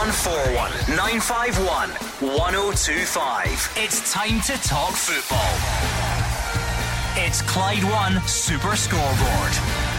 0141 951 1025. It's time to talk football. It's Clyde One Super Scoreboard.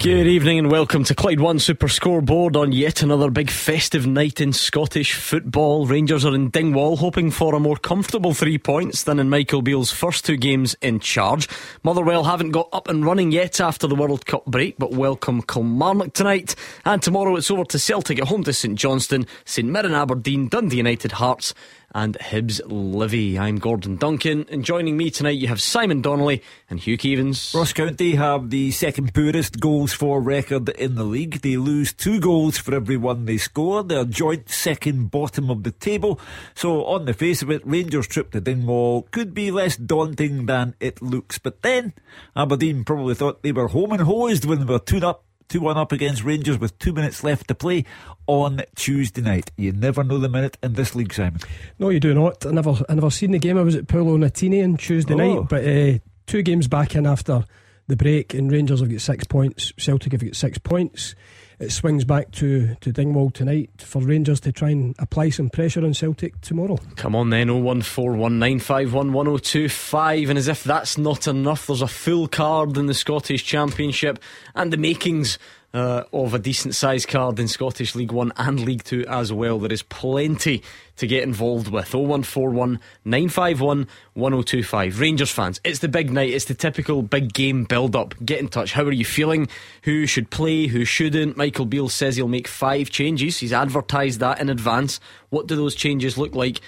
Good evening and welcome to Clyde One Super Scoreboard on yet another big festive night in Scottish football. Rangers are in Dingwall hoping for a more comfortable three points than in Michael Beale's first two games in charge. Motherwell haven't got up and running yet after the World Cup break, but welcome Kilmarnock tonight. And tomorrow it's over to Celtic at home to St Johnstone, St Mirren Aberdeen, Dundee United Hearts, and Hibs Livy. I'm Gordon Duncan, and joining me tonight you have Simon Donnelly and Hugh Keevins. Ross County have the second poorest goals for record in the league. They lose two goals for every one they score. They're joint second bottom of the table. So, on the face of it, Rangers' trip to Dingwall could be less daunting than it looks. But then, Aberdeen probably thought they were home and hosed when they were 2 up 2 1 up against Rangers with two minutes left to play on Tuesday night. You never know the minute in this league, Simon. No, you do not. I never, I never seen the game. I was at Paulo Nutini on Tuesday oh. night, but uh, two games back in after the break, and Rangers have got six points. Celtic have got six points it swings back to, to Dingwall tonight for Rangers to try and apply some pressure on Celtic tomorrow. Come on then, 01419511025. And as if that's not enough, there's a full card in the Scottish Championship and the makings uh, of a decent sized card in Scottish League One and League Two as well. There is plenty to get involved with. 0141 951 1025. Rangers fans, it's the big night. It's the typical big game build up. Get in touch. How are you feeling? Who should play? Who shouldn't? Michael Beale says he'll make five changes. He's advertised that in advance. What do those changes look like?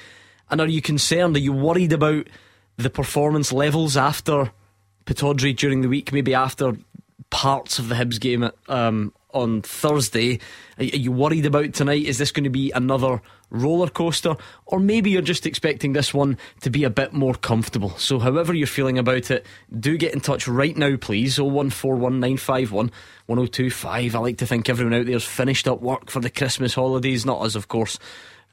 And are you concerned? Are you worried about the performance levels after Pittodrie during the week? Maybe after parts of the Hibs game um, on Thursday. Are, you worried about tonight? Is this going to be another roller coaster? Or maybe you're just expecting this one to be a bit more comfortable. So, however you're feeling about it, do get in touch right now, please. 0141951 1025. I like to think everyone out there's finished up work for the Christmas holidays. Not us, of course.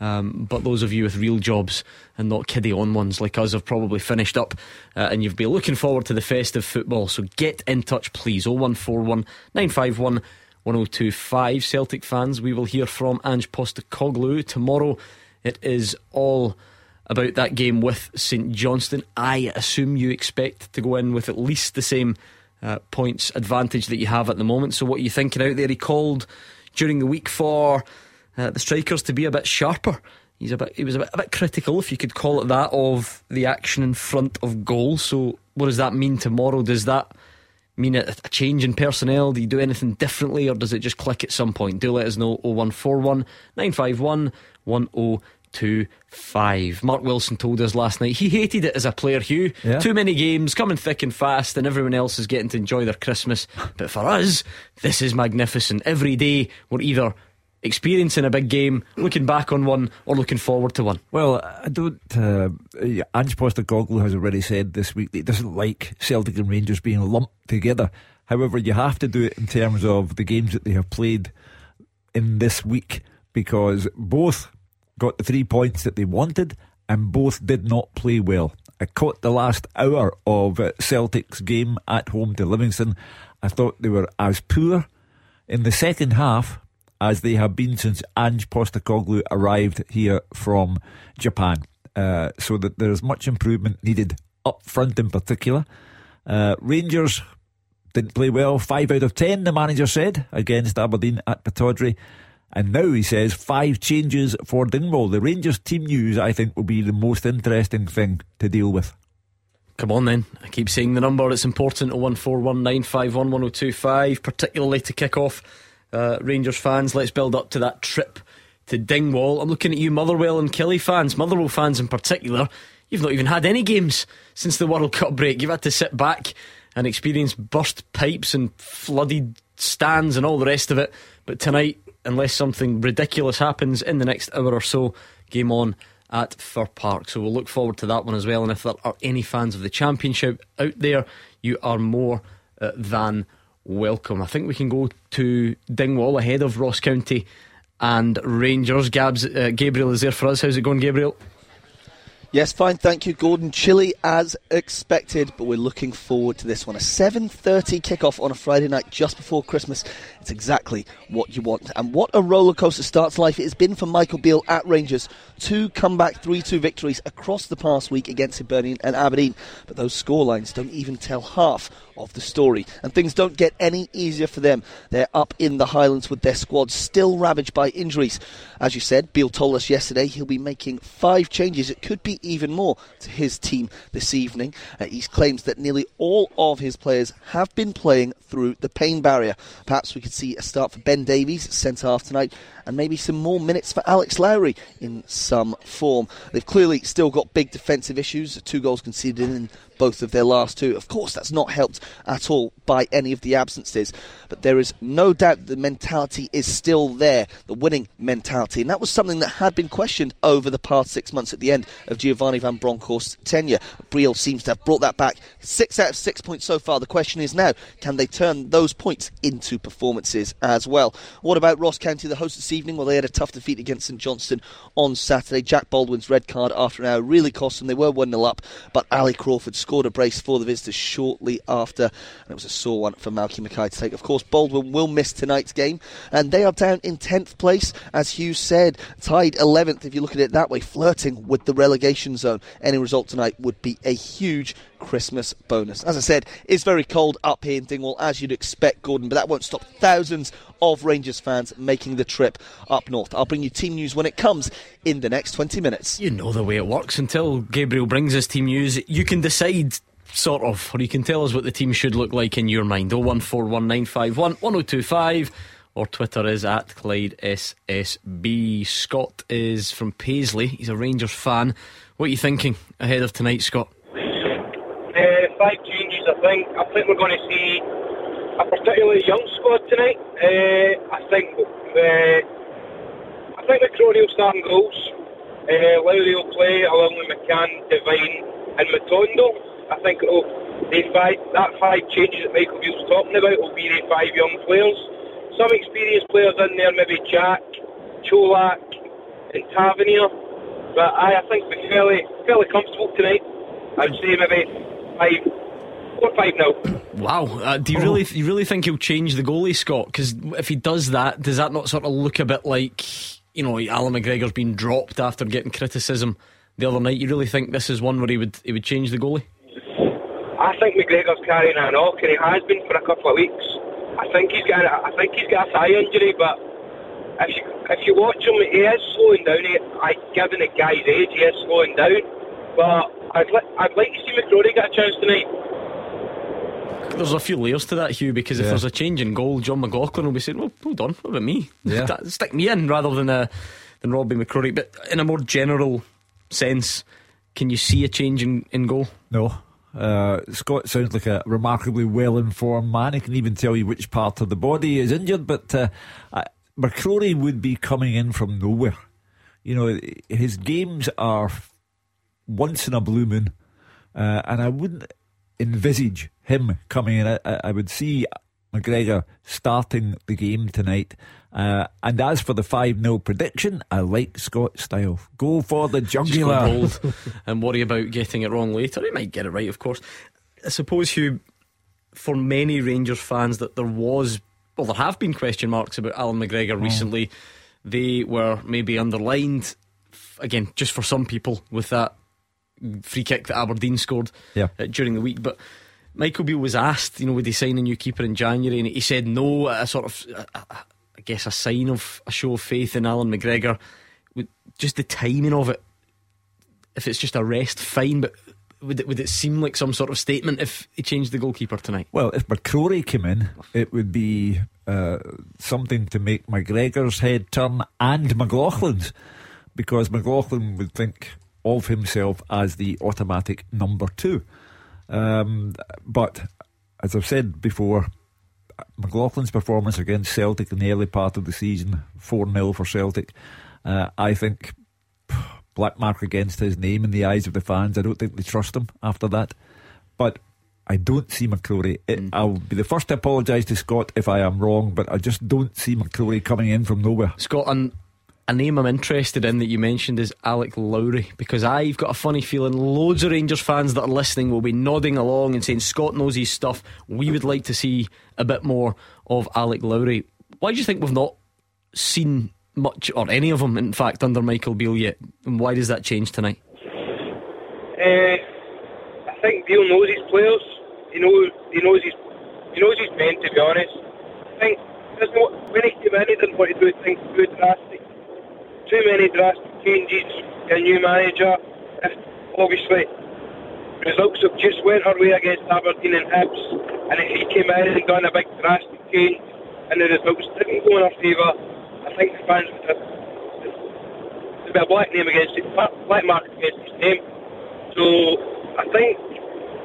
Um, but those of you with real jobs and not kiddie on ones like us have probably finished up uh, and you've been looking forward to the festive football. So get in touch, please. 0141 951 1025. Celtic fans, we will hear from Ange Postecoglou tomorrow. It is all about that game with St Johnstone. I assume you expect to go in with at least the same uh, points advantage that you have at the moment. So, what are you thinking out there? He called during the week for uh, the strikers to be a bit sharper. He's a bit, he was a bit, a bit critical, if you could call it that, of the action in front of goal. So, what does that mean tomorrow? Does that mean a, a, change in personnel? Do you do anything differently, or does it just click at some point? Do let us know 0141 951 1025. Mark Wilson told us last night he hated it as a player, Hugh. Yeah. Too many games, coming thick and fast, and everyone else is getting to enjoy their Christmas. But for us, this is magnificent. Every day, we're either experiencing a big game, looking back on one, or looking forward to one? Well, I don't. Uh, Ange Postecoglou has already said this week that he doesn't like Celtic and Rangers being lumped together. However, you have to do it in terms of the games that they have played in this week because both got the three points that they wanted and both did not play well. I caught the last hour of Celtic's game at home to Livingston. I thought they were as poor in the second half as they have been since Ange Postecoglou arrived here from Japan. Uh, so that there's much improvement needed up front in particular. Uh, Rangers didn't play well. Five out of ten, the manager said, against Aberdeen at Pittodrie. And now he says five changes for Dingwall. The Rangers team news, I think, will be the most interesting thing to deal with. Come on then. I keep saying the number. It's important. 01419511025, particularly to kick off uh, Rangers fans, let's build up to that trip to Dingwall. I'm looking at you, Motherwell and Killie fans, Motherwell fans in particular. You've not even had any games since the World Cup break. You've had to sit back and experience burst pipes and flooded stands and all the rest of it. But tonight, unless something ridiculous happens in the next hour or so, game on at Fir Park. So we'll look forward to that one as well. And if there are any fans of the Championship out there, you are more uh, than welcome. I think we can go to Dingwall ahead of Ross County and Rangers. Gabs, uh, Gabriel is there for us. How's it going, Gabriel? Yes, fine, thank you, Gordon. Chilly as expected, but we're looking forward to this one. A 7:30 kickoff on a Friday night just before Christmas. It's exactly what you want. And what a rollercoaster starts life it has been for Michael Beale at Rangers. Two comeback 3-2 victories across the past week against Hibernian and Aberdeen. But those scorelines don't even tell half of the story. And things don't get any easier for them. They're up in the Highlands with their squad still ravaged by injuries. As you said, Beale told us yesterday he'll be making five changes. It could be even more to his team this evening. Uh, he claims that nearly all of his players have been playing through the pain barrier. Perhaps we could see a start for Ben Davies, centre half tonight, and maybe some more minutes for Alex Lowry in some form. They've clearly still got big defensive issues. Two goals conceded in both of their last two. Of course, that's not helped at all by any of the absences, but there is no doubt the mentality is still there, the winning mentality, and that was something that had been questioned over the past six months at the end of Giovanni Van Bronckhorst's tenure. Beale seems to have brought that back. Six out of six points so far. The question is now, can they turn those points into performances as well? What about Ross County, the host this evening? Well, they had a tough defeat against St Johnstone on Saturday. Jack Baldwin's red card after an hour really cost them. They were 1 0 up, but Ali Crawford scored a brace for the visitors shortly after, and it was a sore one for Malky Mackay to take. Of course, Baldwin will miss tonight's game, and they are down in 10th place, as Hugh said, tied 11th if you look at it that way, flirting with the relegation zone. Any result tonight would be a huge Christmas bonus. As I said, it's very cold up here in Dingwall, as you'd expect, Gordon, but that won't stop thousands of Rangers fans making the trip up north. I'll bring you team news when it comes in the next 20 minutes. You know the way it works. Until Gabriel brings us team news, you can decide sort of, or you can tell us what the team should look like in your mind. 01419511025 or Twitter is at Clyde SSB. Scott is from Paisley. He's a Rangers fan. What are you thinking ahead of tonight, Scott? Five changes, I think. I think we're going to see a particularly young squad tonight. Uh, I think uh, I think McCrorie will start in goals. Uh, Lowry will play along with McCann, Devine, and Matondo. I think it'll, the five, that five changes that Michael Beale's talking about will be the five young players. Some experienced players in there, maybe Jack, Colak, and Tavernier. But I, I think we're fairly, fairly comfortable tonight. I'd say maybe five, four, five now. Wow, uh, do you really, you really think he'll change the goalie, Scott? Because if he does that, does that not sort of look a bit like, you know, Allan McGregor's been dropped after getting criticism the other night? You really think this is one where he would he would change the goalie? I think McGregor's carrying a knock, and he has been for a couple of weeks. I think he's got, a, I think he's got a thigh injury, but if you if you watch him, he is slowing down. He, I, given the guy's age, he is slowing down. But I'd li- I'd like to see McCrorie get a chance tonight. There's a few layers to that, Hugh, because if Yeah. there's a change in goal, John McLaughlin will be saying, "Well, hold on, what about me? Yeah. Stick me in rather than uh, than Robby McCrorie." But in a more general sense, can you see a change in, in goal? No. Uh, Scott sounds like a remarkably well informed man. He can even tell you which part of the body is injured, but uh, uh, McCrorie would be coming in from nowhere. You know, his games are once in a blue moon, uh, and I wouldn't envisage him coming in. I, I would see McGregor starting the game tonight. Uh, and as for the 5 0 prediction, I like Scott style. Go for the jugular. bold and worry about getting it wrong later. He might get it right, of course. I suppose, Hugh, for many Rangers fans, that there was, well, there have been question marks about Allan McGregor recently. They were maybe underlined, again, just for some people, with that free kick that Aberdeen scored Yeah. uh, during the week. But Michael Beale was asked, you know, would he sign a new keeper in January? And he said no, a sort of, I guess, a sign of a show of faith in Allan McGregor. With Just the timing of it, if it's just a rest, fine, but would it, would it seem like some sort of statement if he changed the goalkeeper tonight? Well, if McCrorie came in, it would be uh, something to make McGregor's head turn and McLaughlin's, because McLaughlin would think of himself as the automatic number two. Um, but as I've said before, McLaughlin's performance against Celtic in the early part of the season, 4 0 for Celtic, uh, I think black mark against his name in the eyes of the fans. I don't think they trust him after that. But I don't see McCrorie. It, I'll be the first to apologise to Scott if I am wrong, but I just don't see McCrorie coming in from nowhere. Scott, and a name I'm interested in that you mentioned is Alec Lowry because I've got a funny feeling loads of Rangers fans that are listening will be nodding along and saying Scott knows his stuff. We would like to see a bit more of Alec Lowry. Why do you think we've not seen much or any of them, in fact, under Michael Beale yet? And why does that change tonight? Uh, I think Beale knows his players. He knows he knows his he knows his men. To be honest, I think there's not when he came in, he didn't want to do things too drastic, too many drastic changes. A new manager, if obviously results have just went our way against Aberdeen and Hibs, and if he came in and done a big drastic change, and the results didn't go in our favour, I think the fans would have there'd a black name against it, black mark against his name. So I think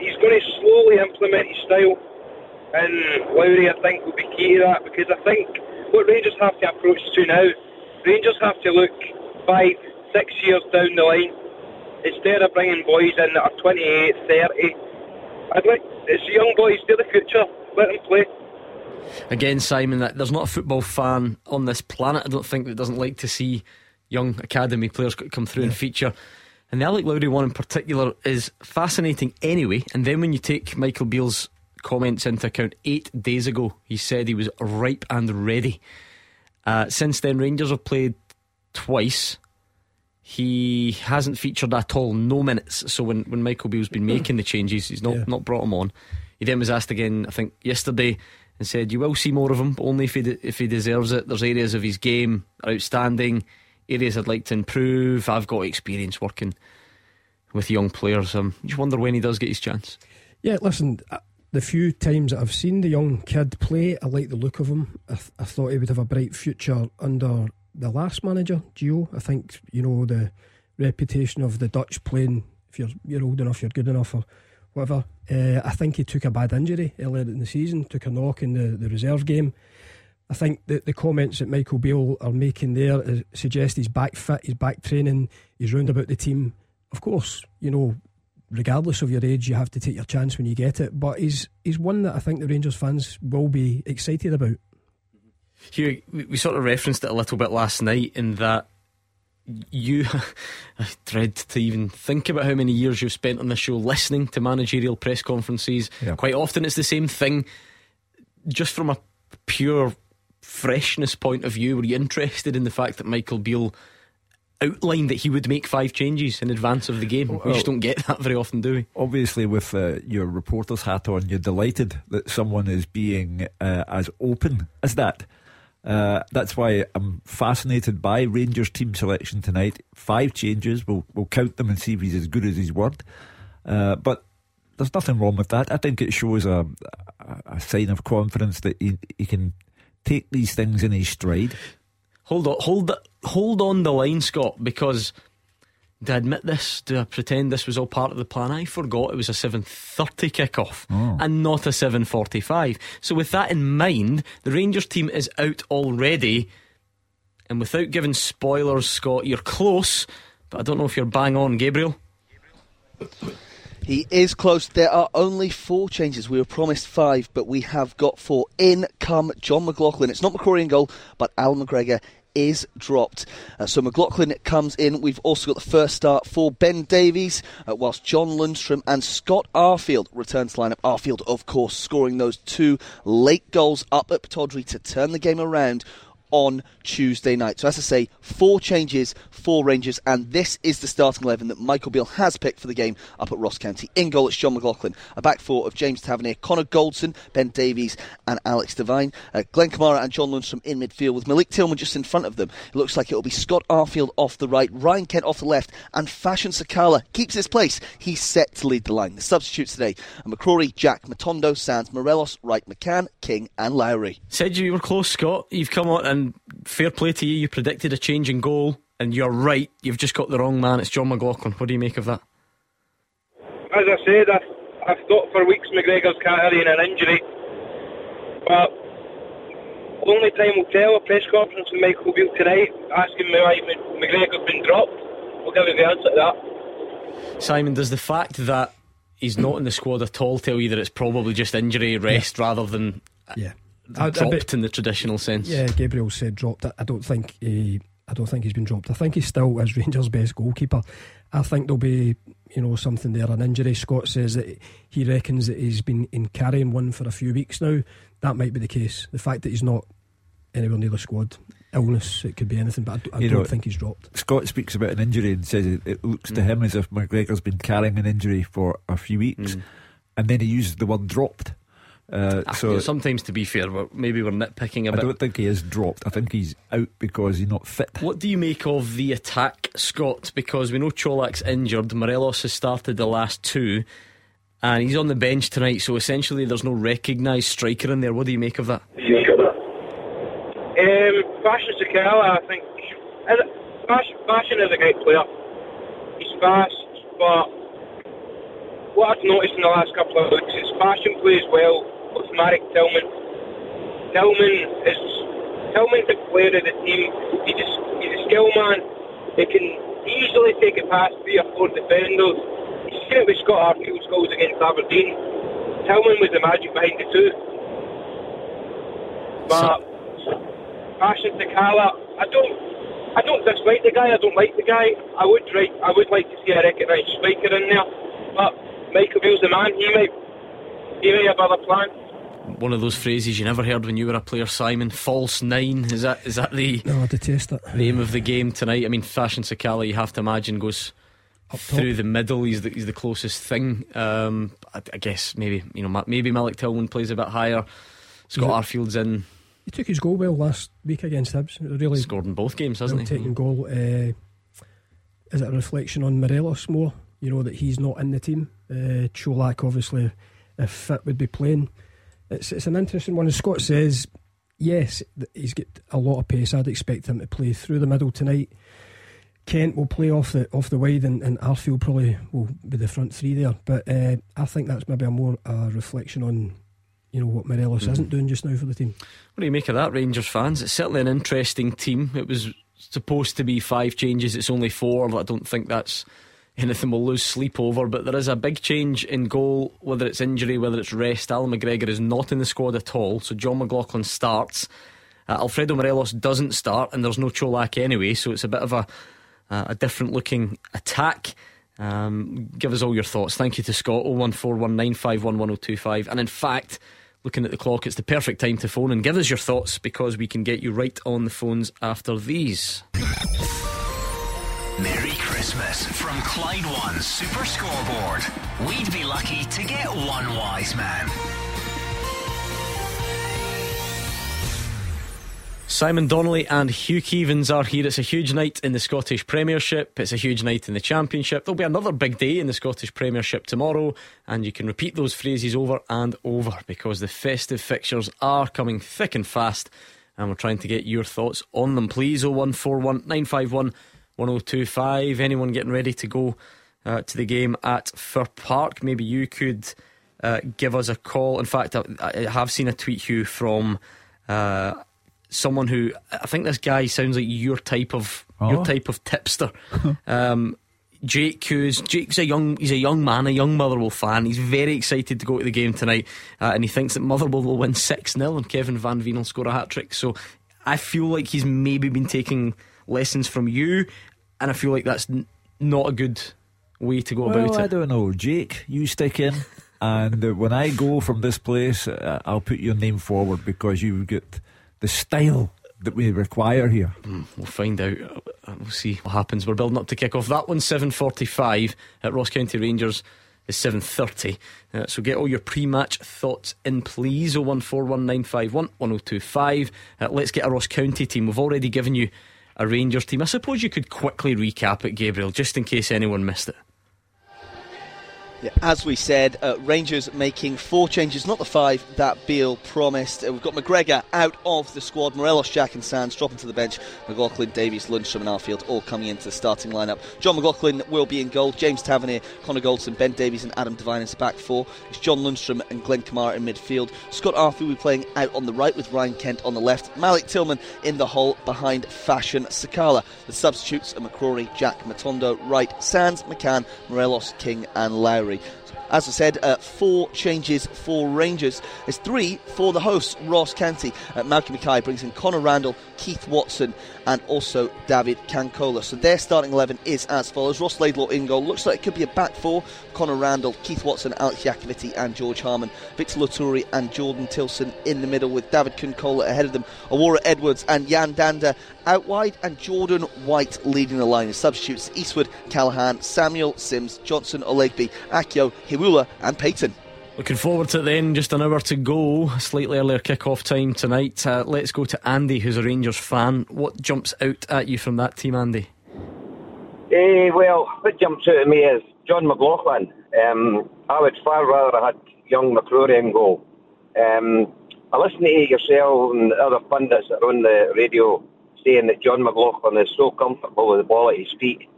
he's going to slowly implement his style, and Lowry I think will be key to that because I think what Rangers have to approach to now, Rangers have to look five, six years down the line instead of bringing boys in that are 28, 30. I'd like it's the young boys, they're the future. Let them play. Again, Simon, that there's not a football fan on this planet. I don't think that doesn't like to see young academy players come through yeah. and feature. And the Alec Lowry one in particular is fascinating anyway. And then when you take Michael Beale's comments into account, eight days ago he said he was ripe and ready. Uh, since then, Rangers have played twice. He hasn't featured at all, no minutes. So when, when Michael Beale's been making the changes, he's not, yeah. not brought him on. He then was asked again, I think, yesterday and said, You will see more of him, but only if he, de- if he deserves it. There's areas of his game are outstanding, areas I'd like to improve. I've got experience working with young players. Um, you just wonder when he does get his chance. Yeah, listen, the few times that I've seen the young kid play, I like the look of him. I, th- I thought he would have a bright future under the last manager, Gio. I think, you know, the reputation of the Dutch playing, if you're, you're old enough, you're good enough, or whatever. Uh, I think he took a bad injury earlier in the season, took a knock in the, the reserve game. I think that the comments that Michael Beale are making there uh, suggest he's back fit, he's back training, he's round about the team. Of course, you know, regardless of your age, you have to take your chance when you get it. But he's he's one that I think the Rangers fans will be excited about. Hugh, we sort of referenced it a little bit last night in that you I dread to even think about how many years you've spent on the show listening to managerial press conferences. Yeah. Quite often it's the same thing. Just from a pure freshness point of view, were you interested in the fact that Michael Beale outlined that he would make five changes in advance of the game? Well, we just don't get that very often, do we? Obviously, with uh, your reporter's hat on, you're delighted that someone is being uh, as open as that. Uh, that's why I'm fascinated by Rangers team selection tonight. Five changes. We'll we'll count them and see if he's as good as his word. Uh, but there's nothing wrong with that. I think it shows a, a sign of confidence that he, he can take these things in his stride. Hold on, hold hold on the line, Scott, because to admit this, to pretend this was all part of the plan, I forgot it was a 7.30 kick-off oh. and not a 7.45. So with that in mind, the Rangers team is out already. And without giving spoilers, Scott, you're close, but I don't know if you're bang on, Gabriel. He is close. There are only four changes. We were promised five, but we have got four. In come John McLaughlin. It's not McCrorie in goal, but Al McGregor is dropped. Uh, so McLaughlin comes in. We've also got the first start for Ben Davies, uh, whilst John Lundstram and Scott Arfield return to lineup. Arfield, of course, scoring those two late goals up at Pittodrie to turn the game around on Tuesday night. So, as I say, four changes for Rangers, and this is the starting 11 that Michael Beale has picked for the game up at Ross County. In goal, it's John McLaughlin. A back four of James Tavernier, Connor Goldson, Ben Davies, and Alex Devine. Uh, Glenn Kamara and John Lundstram in midfield with Malik Tillman just in front of them. It looks like it'll be Scott Arfield off the right, Ryan Kent off the left, and Fashion Sakala keeps his place. He's set to lead the line. The substitutes today are McCrorie, Jack, Matondo, Sands, Morelos, Wright, McCann, King, and Lowry. Said you were close, Scott. You've come on and fair play to you. You predicted a change in goal, and you're right. You've just got the wrong man. It's John McLaughlin. What do you make of that? As I said, I've, I've thought for weeks McGregor's carrying an injury, but only time will tell. A press conference with Michael Beale tonight, asking me why McGregor's been dropped. We'll give you the answer to that. Simon, does the fact that he's not in the squad at all tell you that it's probably just injury rest yeah. rather than yeah dropped in the traditional sense. Yeah, Gabriel said dropped. I don't think he I don't think he's been dropped. I think he's still as Rangers' best goalkeeper. I think there'll be, you know, something there, an injury. Scott says that he reckons that he's been in carrying one for a few weeks now. That might be the case. The fact that he's not anywhere near the squad, illness, it could be anything, but I, I don't know, think he's dropped. Scott speaks about an injury and says it, it looks mm. to him as if McGregor's been carrying an injury for a few weeks, mm. and then he uses the word dropped. Uh, ah, so sometimes, to be fair, maybe we're nitpicking a I bit. I don't think he is dropped. I think he's out because he's not fit. What do you make of the attack, Scott? Because we know Colak's injured. Morelos has started the last two, and he's on the bench tonight. So essentially, there's no recognised striker in there. What do you make of that? Um, Fashion Sakala, I think. Fashion is a great player. He's fast, but what I've noticed in the last couple of weeks is Fashion plays well with Marek Tillman. Tillman is Tillman's a player of the team. He just he's a skill man. He can easily take it past three or four defenders. He's seen it with Scott Arfield's goals against Aberdeen. Tillman was the magic behind the two. But Fashion Sakala, I don't I don't dislike the guy, I don't like the guy. I would like I would like to see a recognised striker in there. But Michael Beale's the man, he might he may have other plans. One of those phrases you never heard when you were a player, Simon. False nine. Is that is that the no, I detest it. Aim of the game tonight. I mean, Fashion Sakala, you have to imagine goes through the middle. He's the, he's the closest thing. Um, I, I, guess maybe you know maybe Malik Tillman plays a bit higher. Scott Arfield's in. He took his goal well last week against Hibs. Really scored in both games, hasn't he? Taking goal. Uh, is it a reflection on Morelos more? You know that he's not in the team. Uh, Colak obviously, if fit, would be playing. It's it's an interesting one. As Scott says, yes, he's got a lot of pace. I'd expect him to play through the middle tonight. Kent will play off the off the wide, and, and Arfield probably will be the front three there. But uh, I think that's maybe a more uh, reflection on you know what Morelos mm. isn't doing just now for the team. What do you make of that, Rangers fans? It's certainly an interesting team. It was supposed to be five changes. It's only four. but I don't think that's anything we'll lose sleep over. But there is a big change in goal, whether it's injury, whether it's rest. Allan McGregor is not in the squad at all. So John McLaughlin starts. Uh, Alfredo Morelos doesn't start, and there's no Colak anyway. So it's a bit of a uh, a different looking attack. Um, give us all your thoughts. Thank you to Scott 01419511025. And in fact, looking at the clock, it's the perfect time to phone and give us your thoughts because we can get you right on the phones after these. Merry Christmas from Clyde One Super Scoreboard. We'd be lucky to get one wise man. Simon Donnelly and Hugh Keevins are here. It's a huge night in the Scottish Premiership. It's a huge night in the Championship. There'll be another big day in the Scottish Premiership tomorrow, and you can repeat those phrases over and over because the festive fixtures are coming thick and fast, and we're trying to get your thoughts on them. Please, 0141 951 1025. Anyone getting ready to go uh, to the game at Fir Park? Maybe you could uh, give us a call. In fact, I, I have seen a tweet, Hugh, from. Uh, someone who I think this guy sounds like your type of oh. your type of tipster. um, Jake Hughes. Jake's a young he's a young man, a young Motherwell fan. He's very excited to go to the game tonight, uh, and he thinks that Motherwell will win six 0 and Kevin Van Veen will score a hat trick. So I feel like he's maybe been taking lessons from you, and I feel like that's n- not a good way to go well, about it. I don't know, Jake. You stick in. and uh, when I go from this place, uh, I'll put your name forward because you've got the style that we require here. Mm, we'll find out. Uh, we'll see what happens. We're building up to kick off. That one, seven forty-five at Ross County Rangers. Is seven thirty. Uh, so get all your pre-match thoughts in, please. Oh one four one nine five one one zero oh two five. Uh, let's get a Ross County team. We've already given you a Rangers team. I suppose you could quickly recap it, Gabriel, just in case anyone missed it. Yeah, as we said, uh, Rangers making four changes, not the five that Beale promised. Uh, we've got McGregor out of the squad, Morelos, Jack, and Sands dropping to the bench. McLaughlin, Davies, Lundstram, and Arfield all coming into the starting lineup. John McLaughlin will be in goal. James Tavernier, Connor Goldson, Ben Davies, and Adam Devine is back four. It's John Lundstram and Glenn Kamara in midfield. Scott Arfield will be playing out on the right with Ryan Kent on the left. Malik Tillman in the hole behind Fashion Sakala. The substitutes are McCrorie, Jack Matondo, Wright, Sands, McCann, Morelos, King, and Lowry. As I said, uh, four changes for Rangers. There's three for the hosts, Ross County. Uh, Malcolm Mackay brings in Connor Randall, Keith Watson, and also David Cancola. So their starting 11 is as follows Ross Laidlaw in goal. Looks like it could be a back four. Connor Randall, Keith Watson, Alex Iacovitti, and George Harmon. Victor Loturi and Jordan Tilson in the middle with David Cancola ahead of them. Owura Edwards and Yan Dhanda out wide, and Jordan White leading the line. Substitutes Eastwood, Callachan, Samuel, Sims, Johnson, Olaigbe, Akio, Hiwula, and Payton. Looking forward to it then, just an hour to go. Slightly earlier kick-off time tonight. Uh, let's go to Andy, who's a Rangers fan. What jumps out at you from that team, Andy? Eh, well, what jumps out at me is John McLaughlin. Um, I would far rather have had young McCrorie in goal. Um, I listen to yourself and other pundits that are on the radio saying that John McLaughlin is so comfortable with the ball at his feet.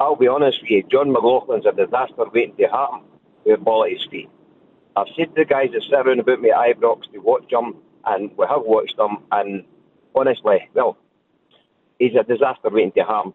I'll be honest with you, John McLaughlin's a disaster waiting to happen with the ball at his feet. I've said to the guys that sit around about me at Ibrox to watch him, and we have watched him, and honestly, well, he's a disaster waiting to happen.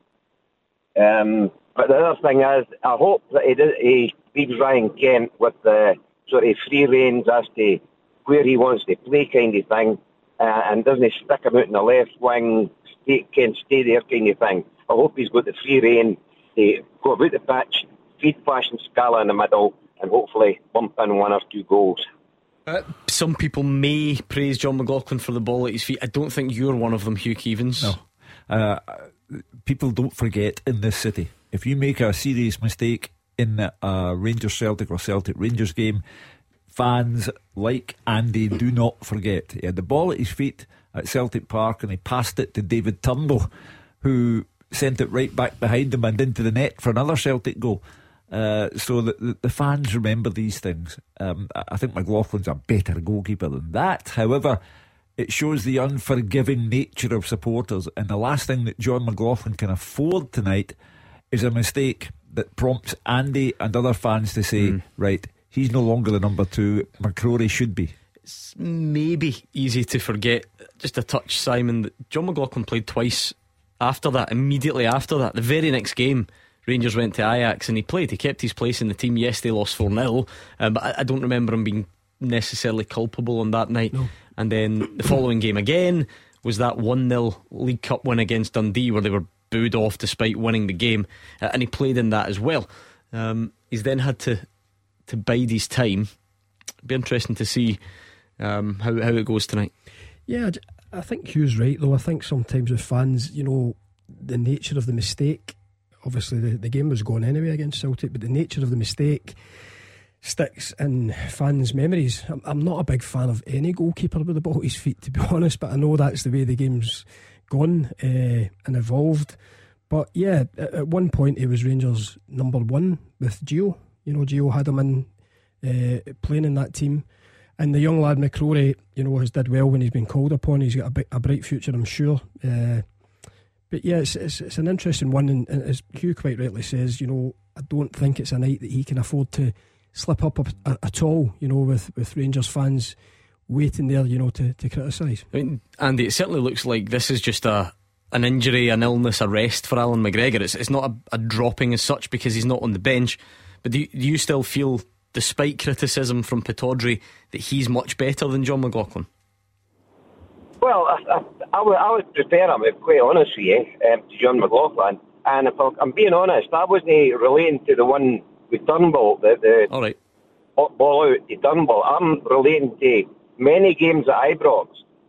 Um, but the other thing is, I hope that he, does, he leaves Ryan Kent with the sort of free reins as to where he wants to play kind of thing, uh, and doesn't stick him out in the left wing, stay, can stay there kind of thing. I hope he's got the free rein to go about the pitch, feed Fashion Sakala in the middle, and hopefully bump in one or two goals. Uh, some people may praise John McLaughlin for the ball at his feet. I don't think you're one of them, Hugh Keevins. No. Uh, people don't forget in this city. If you make a serious mistake in a Rangers Celtic or Celtic Rangers game, fans like Andy do not forget. He had the ball at his feet at Celtic Park and he passed it to David Turnbull, who sent it right back behind him and into the net for another Celtic goal. Uh, so the, the, the, fans remember these things. Um, I think McLaughlin's a better goalkeeper than that. However, it shows the unforgiving nature of supporters. And the last thing that John McLaughlin can afford tonight is a mistake that prompts Andy and other fans to say, mm. right, he's no longer the number two. McCrorie should be. It's maybe easy to forget, just a touch, Simon, that John McLaughlin played twice after that, immediately after that. The very next game Rangers went to Ajax and he played. He kept his place in the team. Yes, they lost 4 0, um, but I, I, don't remember him being necessarily culpable on that night. No. And then the following game again was that 1 0 League Cup win against Dundee where they were booed off despite winning the game. Uh, and he played in that as well. Um, he's then had to, to bide his time. It'd be interesting to see um, how, how it goes tonight. Yeah, I think Hugh's right, though. I think sometimes with fans, you know, the nature of the mistake obviously the, the game was gone anyway against Celtic, but the nature of the mistake sticks in fans' memories. I'm, I'm not a big fan of any goalkeeper with the ball at his feet, to be honest, but I know that's the way the game's gone uh, and evolved. But yeah, at, at, one point he was Rangers' number one with Gio. You know, Gio had him in uh, playing in that team. And the young lad McCrorie, you know, has did well when he's been called upon. He's got a, a bright future, I'm sure. Uh, but yeah, it's, it's, it's an interesting one, and, and, as Hugh quite rightly says, you know, I don't think it's a night that he can afford to slip up a, at all. You know, with with Rangers fans waiting there, you know, to to criticise. I mean, Andy, it certainly looks like this is just a an injury, an illness, a rest for Allan McGregor. It's it's not a, a dropping as such because he's not on the bench. But do you, do you still feel, despite criticism from Pittodrie, that he's much better than John McLaughlin? Well, I, I, I, would, I would prefer him, if quite honest with you, um, to John McLaughlin. And if I'm being honest, I wasn't relating to the one with Turnbull, the, the All right. ball out to Turnbull. I'm relating to many games at Ibrox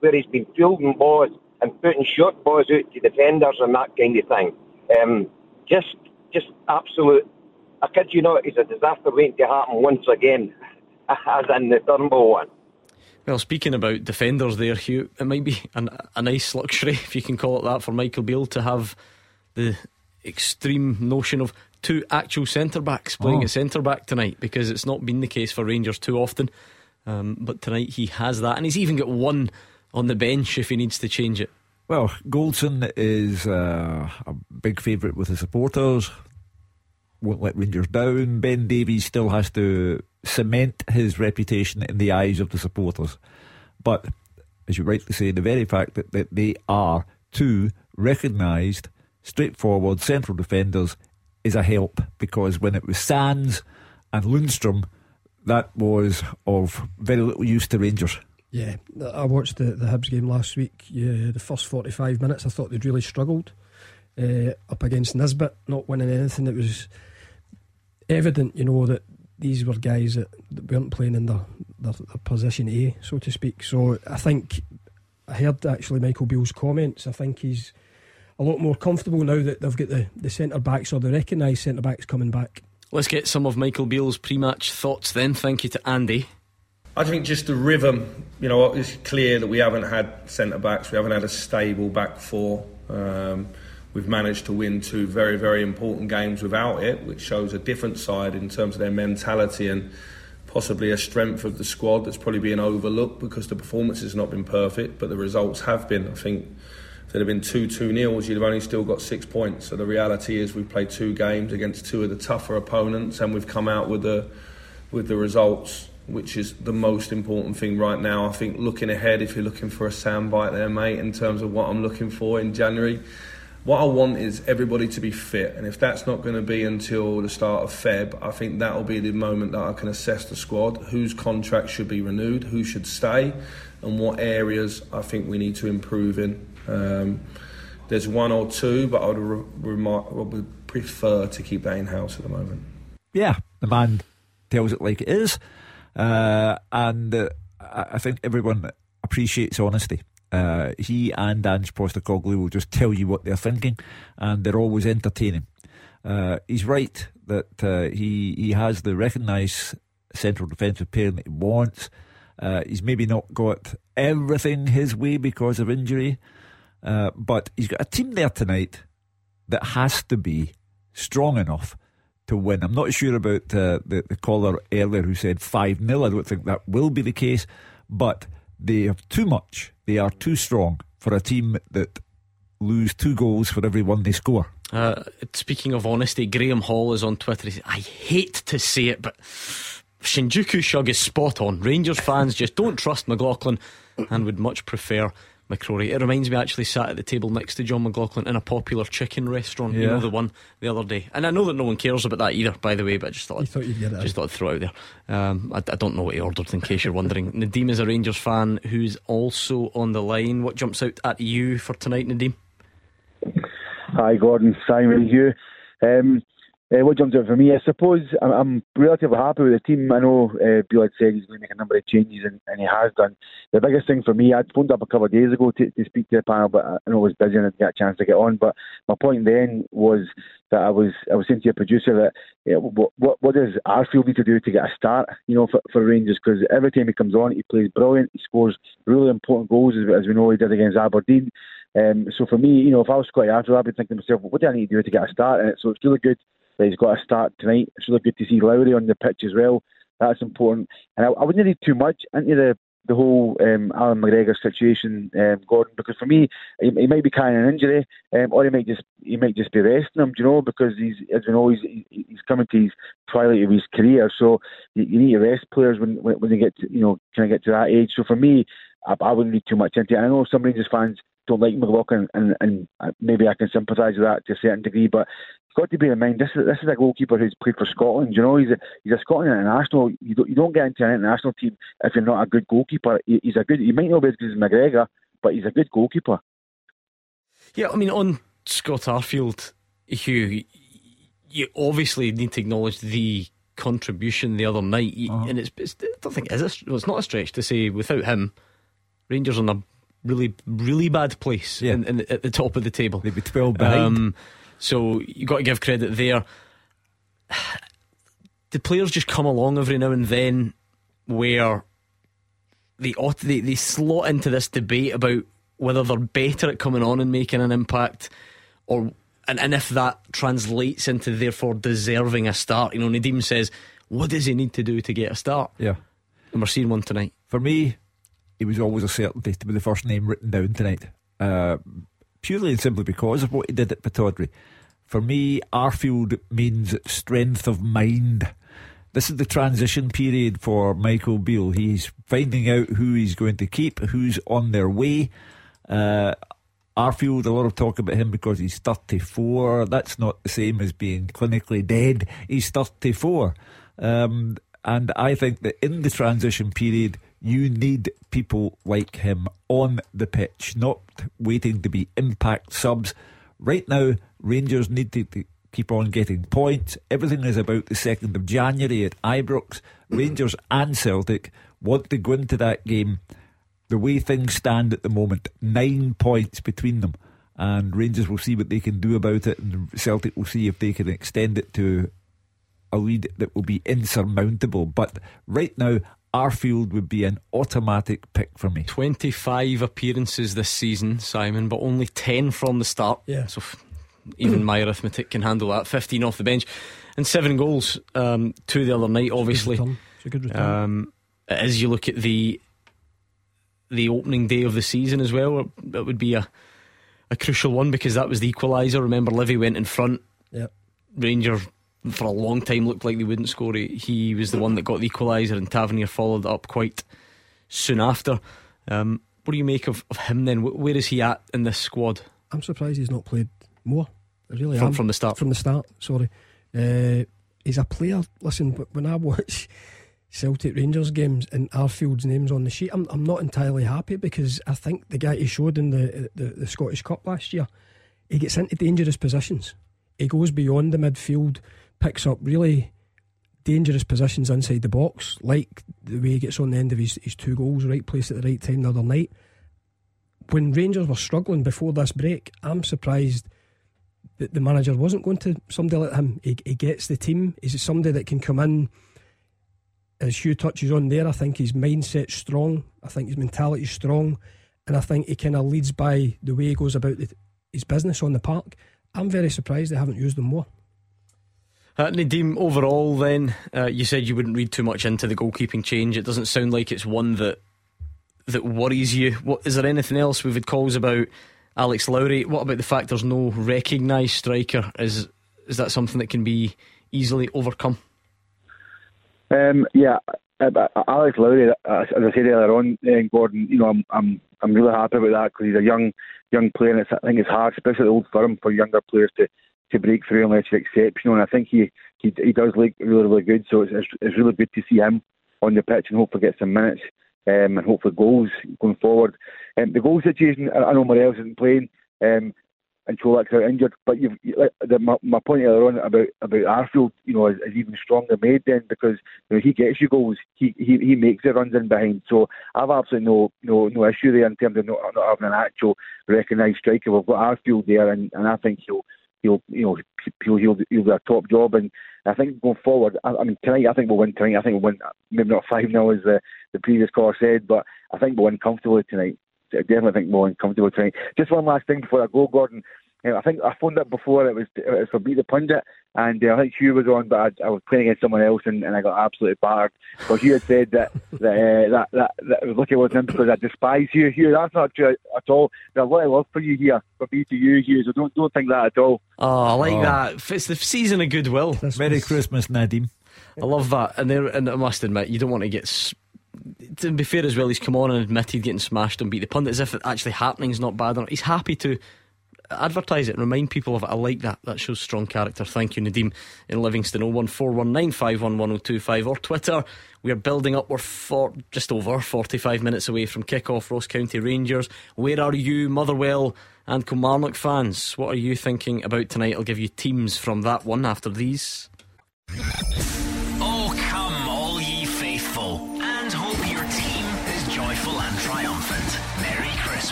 where he's been fielding balls and putting short balls out to defenders and that kind of thing. Um, just, just absolute. I kid you not, it's a disaster waiting to happen once again, as in the Turnbull one. Well, speaking about defenders there, Hugh, it might be an, a nice luxury, if you can call it that, for Michael Beale to have the extreme notion of two actual centre backs playing oh. at centre back tonight because it's not been the case for Rangers too often. Um, but tonight he has that, and he's even got one on the bench if he needs to change it. Well, Goldson is uh, a big favourite with the supporters. Won't let Rangers down. Ben Davies still has to cement his reputation in the eyes of the supporters. But, as you rightly say, the very fact that, that they are two recognised, straightforward central defenders is a help because when it was Sands and Lundstram, that was of very little use to Rangers. Yeah, I watched the, the Hibs game last week. Yeah, the first 45 minutes, I thought they'd really struggled uh, up against Nisbet, not winning anything. It was evident, you know, that these were guys that, that weren't playing in their, their, their position A, so to speak. So I think I heard actually Michael Beale's comments. I think he's a lot more comfortable now that they've got the, the centre backs or the recognised centre backs coming back. Let's get some of Michael Beale's pre match thoughts then. Thank you to Andy. I think just the rhythm, you know, it's clear that we haven't had centre backs, we haven't had a stable back four. Um, we've managed to win two very, very important games without it, which shows a different side in terms of their mentality and possibly a strength of the squad that's probably being overlooked because the performance has not been perfect, but the results have been. I think if there'd have been two two nils, you'd have only still got six points. So the reality is we've played two games against two of the tougher opponents, and we've come out with the with the results which is the most important thing right now. I think looking ahead, if you're looking for a soundbite there, mate, in terms of what I'm looking for in January, what I want is everybody to be fit. And if that's not going to be until the start of Feb, I think that'll be the moment that I can assess the squad, whose contract should be renewed, who should stay, and what areas I think we need to improve in. Um, there's one or two, but I would, re- remark, would prefer to keep that in house at the moment. Yeah, the man tells it like it is. Uh, and uh, I think everyone appreciates honesty. Uh, he and Ange Postecoglou will just tell you what they're thinking, and they're always entertaining. Uh, he's right that uh, he he has the recognised central defensive pair that he wants. Uh, he's maybe not got everything his way because of injury, but he's got a team there tonight that has to be strong enough to win. I'm not sure about uh, the, the caller earlier who said 5 0. I don't think that will be the case, but they have too much. They are too strong for a team that lose two goals for every one they score. Uh, speaking of honesty, Graham Hall is on Twitter. I hate to say it, but Shinjuku Shug is spot on. Rangers fans just don't trust McLaughlin and would much prefer McCrorie. It reminds me, I actually sat at the table next to John McLaughlin in a popular chicken restaurant. Yeah. You know the one the other day, and I know that no one cares about that either. By the way, but I just thought, thought you'd get it just thought I'd throw it out there. Um, I, I, don't know what he ordered, in case you're wondering. Nadim is a Rangers fan who's also on the line. What jumps out at you for tonight, Nadim? Hi, Gordon. Simon here. Um, uh, what jumps out for me, I suppose I'm, I'm relatively happy with the team. I know uh, Beale had said he's going to make a number of changes, and, and he has done. The biggest thing for me, I'd phoned up a couple of days ago to, to speak to the panel, but I know I was busy and I didn't get a chance to get on. But my point then was that I was I was saying to your producer that you know, what, what what does Arfield need to do to get a start, you know, for, for Rangers? Because every time he comes on, he plays brilliant. He scores really important goals, as, as we know he did against Aberdeen. Um, so for me, you know, if I was Scotty Arfield, I'd be thinking to myself, what do I need to do to get a start it? So it's really good that he's got a start tonight. It's really good to see Lowry on the pitch as well. That's important. And I, I wouldn't read too much into the the whole um, Allan McGregor situation, um, Gordon, because for me, he, he might be carrying an injury, um, or he might just he might just be resting him, do you know, because he's as we know he's he's coming to his twilight of his career, so you, you need to rest players when, when when they get to you know kind of get to that age. So for me, I, I wouldn't read too much into it. I know some Rangers fans don't like McLaughlin, and, and maybe I can sympathise with that to a certain degree. But got to bear in mind this is this is a goalkeeper who's played for Scotland. You know, he's a he's a Scotland international. You don't you don't get into an international team if you're not a good goalkeeper. He's a good. He might not be as good as McGregor, but he's a good goalkeeper. Yeah, I mean on Scott Arfield, Hugh, you obviously need to acknowledge the contribution the other night, uh-huh. and it's, it's I don't think it is. well, it's not a stretch to say without him, Rangers are in a really, really bad place yeah. in, in, at the top of the table. Maybe 12 behind. Um, so you've got to give credit there. The players just come along every now and then where they, ought, they, they slot into this debate about whether they're better at coming on and making an impact or and, and if that translates into therefore deserving a start. You know, Nadim says, what does he need to do to get a start? Yeah. And we're seeing one tonight. For me, it was always a certainty to be the first name written down tonight. Uh, purely and simply because of what he did at Pittodrie. For me, Arfield means strength of mind. This is the transition period for Michael Beale. He's finding out who he's going to keep, who's on their way. Uh, Arfield, a lot of talk about him because he's 34. That's not the same as being clinically dead. He's 34. Um, and I think that in the transition period, you need people like him on the pitch, not waiting to be impact subs. Right now, Rangers need to, to keep on getting points. Everything is about the 2nd of January at Ibrox. Rangers and Celtic want to go into that game the way things stand at the moment, nine points between them. And Rangers will see what they can do about it, and Celtic will see if they can extend it to a lead that will be insurmountable. But right now, Arfield would be an automatic pick for me. 25 appearances this season, Simon, but only 10 from the start. Yeah. So even my arithmetic can handle that. 15 off the bench and seven goals, um, two the other night, obviously. It's a good return. Um, as you look at the the opening day of the season as well, it would be a a crucial one because that was the equaliser. Remember, Livy went in front. Yep. Ranger for a long time looked like they wouldn't score. He was the one that got the equaliser, and Tavernier followed up quite soon after. Um, what do you make of, of him then? Where is he at in this squad? I'm surprised he's not played more. I really from, am. From the start. From the start, sorry. Uh, he's a player. Listen, when I watch Celtic Rangers games and Arfield's name's on the sheet, I'm, I'm not entirely happy because I think the guy he showed in the, the, the Scottish Cup last year, he gets into dangerous positions. He goes beyond the midfield, picks up really dangerous positions inside the box, like the way he gets on the end of his, his two goals, right place at the right time the other night. When Rangers were struggling before this break, I'm surprised that the manager wasn't going to somebody like him. He, he gets the team. Is it somebody that can come in. As Hugh touches on there, I think his mindset's strong. I think his mentality's strong, and I think he kind of leads by the way he goes about the, his business on the park. I'm very surprised they haven't used him more. Uh, Nadim, overall, then uh, you said you wouldn't read too much into the goalkeeping change. It doesn't sound like it's one that that worries you. What is there anything else we've had calls about? Alex Lowry. What about the fact there's no recognised striker? Is is that something that can be easily overcome? Um, yeah, Alex Lowry. As I said earlier on, uh, Gordon. You know, I'm I'm I'm really happy about that because he's a young young player, and I think it's hard, especially at the old firm, for younger players to to break through unless you're exceptional. And I think he he, he does look really really good. So it's, it's, really good to see him on the pitch and hopefully get some minutes um, and hopefully goals going forward. Um, the goal situation, I, know Morelos isn't playing. Um, and Colak's out injured. But you've, you, the, my, my point earlier on about about Arfield, you know, is, is, even stronger made then because you know he gets you goals, he he, he makes the runs in behind. So I've absolutely no no no issue there in terms of not, not having an actual recognised striker. We've got Arfield there, and, and I think he'll he'll you know he'll he'll, he'll do a top job. And I think going forward, I, I mean tonight I think we'll win tonight. I think we'll win maybe not five now as the the previous caller said, but I think we'll win comfortably tonight. I definitely think we'll win comfortably tonight. Just one last thing before I go, Gordon. I think I phoned up before. It was, it was for Beat the Pundit, and uh, I think Hugh was on, but I, I, was playing against someone else, and, and I got absolutely battered. But Hugh had said that that, uh, that that that it was lucky it wasn't him because I despise you, Hugh. That's not true at all. There's a lot of love for you here, for me to you, Hugh. So don't don't think that at all. Oh, I like oh. that. It's the season of goodwill. Christmas. Merry Christmas, Nadim. I love that, and there, and I must admit, you don't want to get to be fair as well, he's come on and admitted getting smashed and beat the pundit as if it actually happening is not bad. He's happy to advertise it and remind people of it. I like that. That shows strong character. Thank you, Nadim in Livingston. 01419511025 or Twitter. We are building up. We're for just over 45 minutes away from kick-off. Ross County Rangers. Where are you, Motherwell and Kilmarnock fans? What are you thinking about tonight? I'll give you teams from that one after these.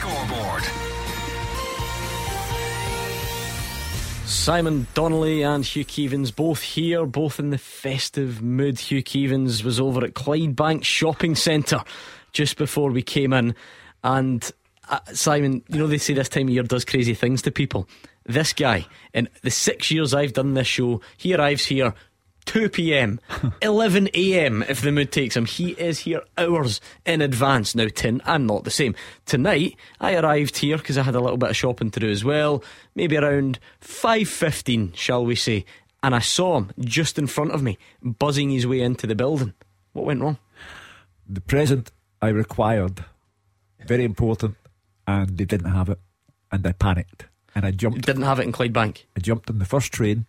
Scoreboard. Simon Donnelly and Hugh Keevins both here, both in the festive mood. Hugh Keevins was over at Clydebank Shopping Centre just before we came in. And uh, Simon, you know, they say this time of year does crazy things to people. This guy, in the six years I've done this show, he arrives here 2 pm, 11 am if the mood takes him. He is here hours in advance. Now, Tin, I'm not the same. Tonight, I arrived here because I had a little bit of shopping to do as well, maybe around 5.15, shall we say, and I saw him just in front of me, buzzing his way into the building. What went wrong? The present I required, very important, and they didn't have it, and I panicked. And I jumped. Didn't have it in Clydebank. I jumped on the first train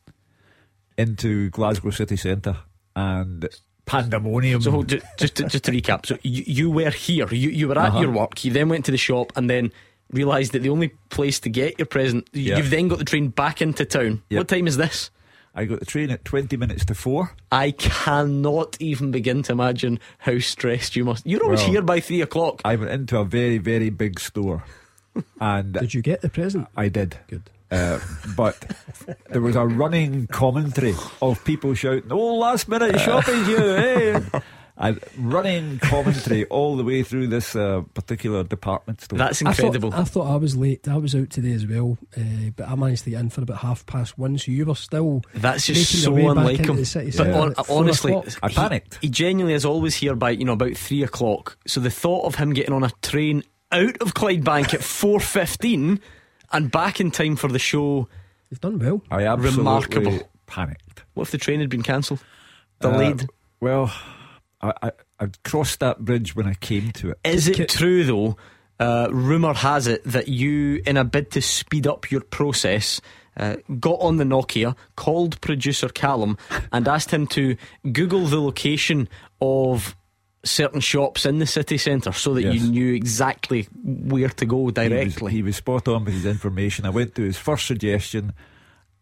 into Glasgow city centre and pandemonium. So just just to, just to recap, so you, you were here, you you were at Uh-huh. your work, you then went to the shop, and then realised that the only place to get your present, you- Yeah. you've then got the train back into town. Yep. What time is this? I got the train at 20 minutes to four. I cannot even begin to imagine how stressed you must. You're always Well, here by three o'clock. I went into a very, very big store and Did you get the present? I did. Good. Uh, but there was a running commentary of people shouting, "Oh, last minute shopping, you!" Hey, and running commentary all the way through this uh, particular department store. That's I thought, incredible. I thought I was late. I was out today as well, uh, but I managed to get in for about half past one. So you were still. That's just making so your way back unlike into him. the city But centre hon- at four honestly, o'clock. I he- panicked. He, genuinely is always here by you know about three o'clock. So the thought of him getting on a train out of Clydebank at four fifteen and back in time for the show. You've done well. I absolutely Remarkable. panicked. What if the train had been cancelled? Uh, Delayed. well, I, I I crossed that bridge when I came to it. Is it true though? Uh, Rumour has it that you, in a bid to speed up your process, uh, got on the Nokia, called producer Callum, and asked him to Google the location of certain shops in the city centre so that Yes. you knew exactly where to go He was, directly. he was spot on with his information. I went to his first suggestion,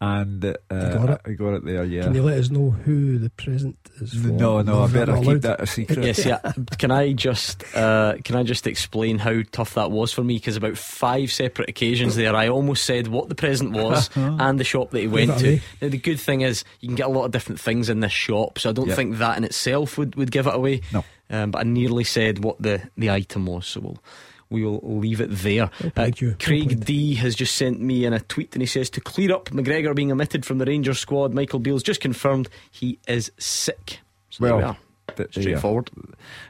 and uh, got it? I got it there. Yeah. Can you let us know who the present is for? no, no, I Is that better keep allowed? that a secret. Yes, yeah. Can I just uh, can I just explain how tough that was for me? Because about five separate occasions there, I almost said what the present was and the shop that he went to. away. Now the good thing is you can get a lot of different things in this shop, so I don't Yeah. think that in itself would, would give it away. No. Um, but I nearly said what the the item was, so we'll. We will leave it there. Well played, you. Craig played. D has just sent me in a tweet and he says to clear up McGregor being omitted from the Rangers squad. Michael Beale's just confirmed he is sick. So there we Well, th- there you are. Straightforward.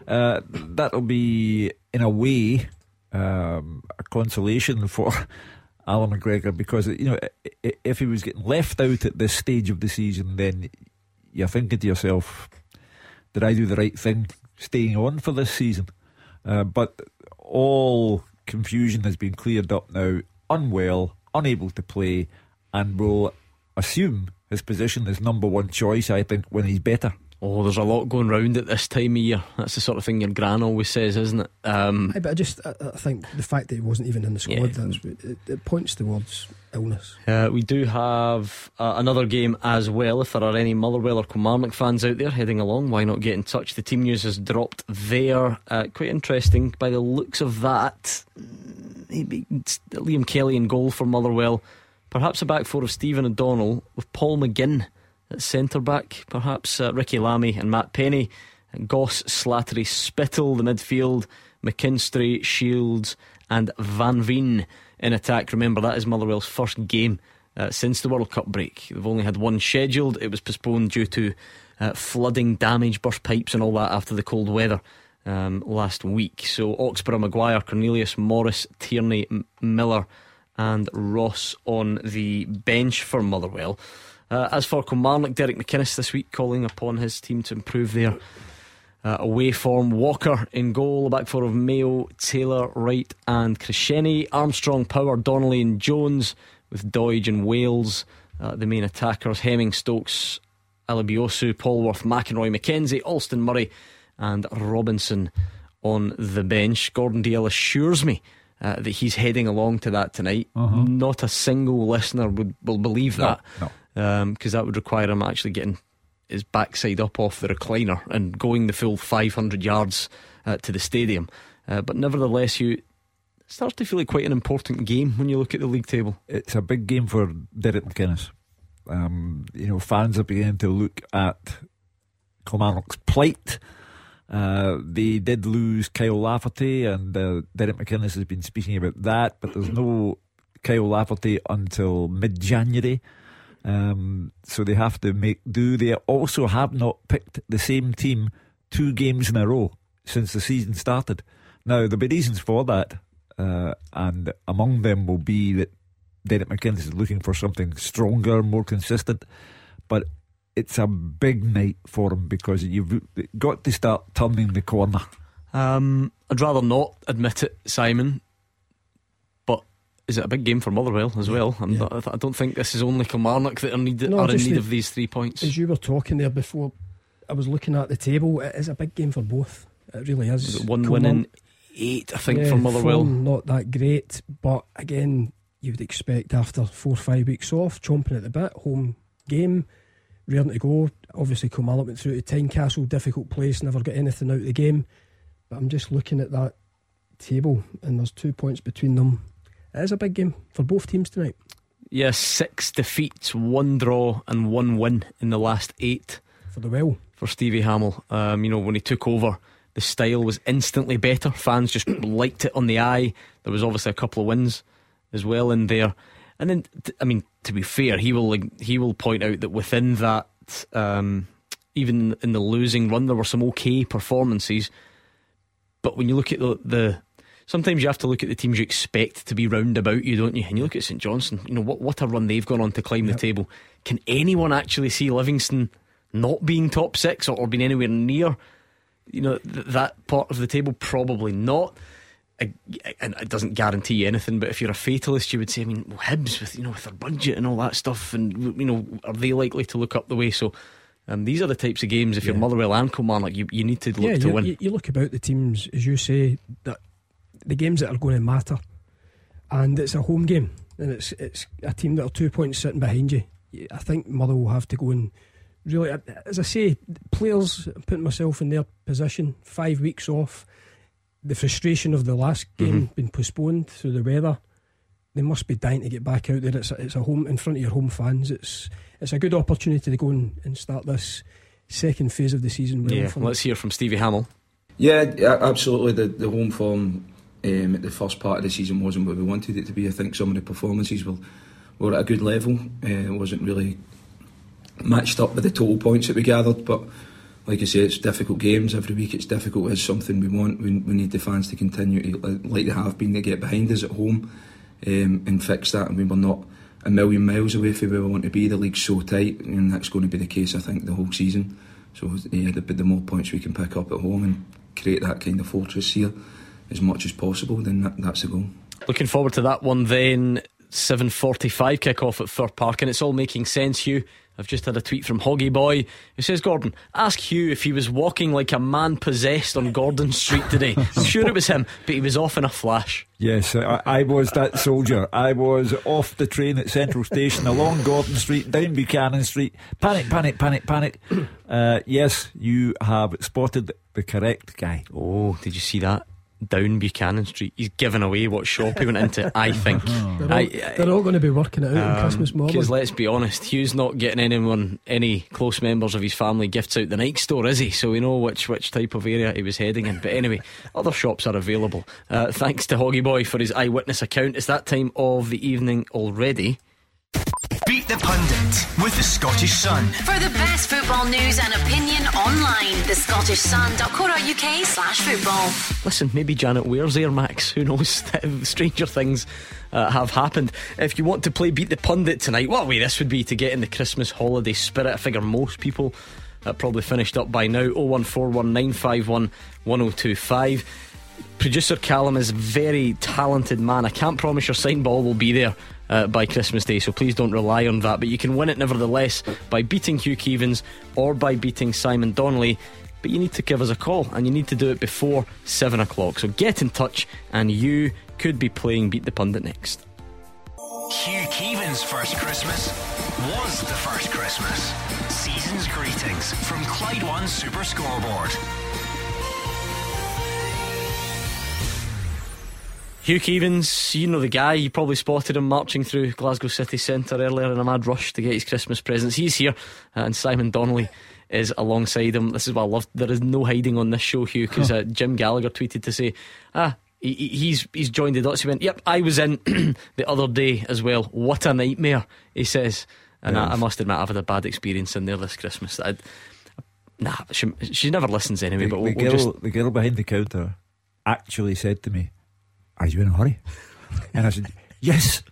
Uh, that'll be, in a way, um, a consolation for Allan McGregor because you know i- i- if he was getting left out at this stage of the season, then you're thinking to yourself, "Did I do the right thing staying on for this season?" Uh, but all confusion has been cleared up now. Unwell, unable to play, and will assume his position as number one choice. I think when he's better. Oh, there's a lot going round at this time of year. That's the sort of thing your gran always says, isn't it? Um, but I just I, I think the fact that he wasn't even in the squad Yeah. that's, it, it points towards illness. uh, we do have uh, another game as well. If there are any Motherwell or Kilmarnock fans out there heading along, why not get in touch? The team news has dropped there. Uh, quite interesting by the looks of that. Maybe Liam Kelly in goal for Motherwell. Perhaps a back four of Stephen O'Donnell with Paul McGinn centre back. Perhaps uh, Ricky Lamy and Matt Penny. Goss, Slattery, Spittle, the midfield. McKinstry, Shields, and Van Veen in attack. Remember, that is Motherwell's first game uh, since the World Cup break. They've only had one scheduled. It was postponed due to uh, flooding, damage, burst pipes, and all that after the cold weather um, last week. So, Oxborough, Maguire, Cornelius, Morris, Tierney, M- Miller, and Ross on the bench for Motherwell. Uh, as for Kilmarnock, Derek McInnes this week calling upon his team to improve their uh, away form. Walker in goal, a back four of Mayo, Taylor, Wright, and Cresceni. Armstrong, Power, Donnelly, and Jones with Doidge and Wales. Uh, the main attackers Hemming, Stokes, Alebiosu, Polworth, McInroy, McKenzie, Alston Murray, and Robinson on the bench. Gordon Dale assures me uh, that he's heading along to that tonight. Not a single listener would will believe No, that no. Because that would require him actually getting his backside up off the recliner and going the full 500 yards uh, to the stadium. Uh, but nevertheless, you starts to feel like quite an important game when you look at the league table. it's a big game for Derek McInnes. Um, you know, fans are beginning to look at Kilmarnock's plight. Uh, they did lose Kyle Lafferty, and uh, Derek McInnes has been speaking about that, but there's no Kyle Lafferty until mid January. Um, so they have to make do. They also have not picked the same team two games in a row since the season started. Now, there'll be reasons for that, uh, and among them will be that Derek McInnes is looking for something stronger, more consistent. But it's a big night for him because you've got to start turning the corner. Um, I'd rather not admit it, Simon, is it a big game for Motherwell as well? Yeah. Not, I don't think this is only Kilmarnock that are, need, no, are in need the, of these three points. As you were talking there before, I was looking at the table. It is a big game for both. It really is. is one win in eight, I think, yeah, for Motherwell. Not that great, but again, you would expect after four or five weeks off, chomping at the bit, home game, ready to go. Obviously, Kilmarnock went through to Tynecastle, difficult place, never got anything out of the game. But I'm just looking at that table, and there's two points between them. It is a big game for both teams tonight. Yes, six defeats, one draw, and one win in the last eight. For the well. For Stevie Hammell. Um, you know, when he took over, the style was instantly better. Fans just liked it on the eye. There was obviously a couple of wins as well in there. And then, I mean, to be fair, he will he will point out that within that, um, even in the losing run, there were some okay performances. But when you look at the, the sometimes you have to look at the teams you expect to be round about you, don't you? And you look at St Johnstone, you know, what, what a run they've gone on to climb yep. the table. Can anyone actually see Livingston not being top six or, or being anywhere near, you know, th- that part of the table? Probably not. and it doesn't guarantee you anything, but if you're a fatalist, you would say, I mean, well, Hibs with you know with their budget and all that stuff, and you know, are they likely to look up the way? So um, these are the types of games. If yeah. you're Motherwell and Kilmarnock, you you need to look yeah, to win. You, you look about the teams as you say that the games that are going to matter, and it's a home game, and it's it's a team that are two points sitting behind you. I think Mother will have to go and really, as I say, players putting myself in their position, five weeks off, the frustration of the last game mm-hmm. being postponed through the weather. They must be dying to get back out there. It's a, it's a home in front of your home fans. It's it's a good opportunity to go and, and start this second phase of the season. yeah, let's hear from Stevie Hammell. Yeah, absolutely. The the home form um, the first part of the season wasn't what we wanted it to be. I think some of the performances were, were at a good level. Uh, wasn't really matched up with the total points that we gathered. But like I say, it's difficult games every week. It's difficult. It's something we want. We, we need the fans to continue to, like they have been to get behind us at home um, and fix that. And we were not a million miles away from where we want to be. The league's so tight, and that's going to be the case. I think the whole season. So yeah, the, the more points we can pick up at home and create that kind of fortress here as much as possible, then that, that's the goal. Looking forward to that one then. 7.45 kick-off at Fir Park and it's all making sense Hugh I've just had a tweet from Hoggy Boy who says, Gordon, ask Hugh if he was walking like a man possessed on Gordon Street today. I'm sure it was him, but he was off in a flash. Yes, I, I, was that soldier. I was off the train at Central Station, along Gordon Street, down Buchanan Street. Panic, panic, panic, panic. Uh, yes, you have spotted the correct guy. Oh, did you see that? Down Buchanan Street. He's given away what shop he went into, I think. they're, all, I, they're all going to be working it out um, on Christmas morning. Because let's be honest, Hugh's not getting anyone, any close members of his family gifts out the Nike store, is he? So we know which, which type of area he was heading in. But anyway, other shops are available. Uh, thanks to Hoggy Boy for his eyewitness account. It's that time of the evening already. Beat the Pundit with the Scottish Sun. For the best football news and opinion online, the scottishsun.co.uk slash football. Listen, maybe Janet wears Air Max. Who knows? Stranger things uh, have happened. If you want to play Beat the Pundit tonight, what a way this would be to get in the Christmas holiday spirit. I figure most people uh, probably finished up by now. 01419511025. Producer Callum is a very talented man. I can't promise your sign ball will be there uh, by Christmas Day, so please don't rely on that. But you can win it nevertheless by beating Hugh Keevins or by beating Simon Donnelly. But you need to give us a call and you need to do it before 7 o'clock. So get in touch and you could be playing Beat the Pundit next. Hugh Keevins' first Christmas was the first Christmas. Season's greetings from Clyde One Super Scoreboard. Hugh Keevins, you know the guy. You probably spotted him marching through Glasgow city centre earlier in a mad rush to get his Christmas presents. He's here, and Simon Donnelly is alongside him. This is what I love. There is no hiding on this show, Hugh, because uh, Jim Gallagher tweeted to say, ah, he, he's he's joined the dots. He went, "Yep, I was in the other day as well. What a nightmare!" He says, and I, I, must admit, I've had a bad experience in there this Christmas. I, nah, she, she never listens anyway. The, but we'll, the girl, we'll just... the girl behind the counter actually said to me, are you in a hurry? And I said, Yes.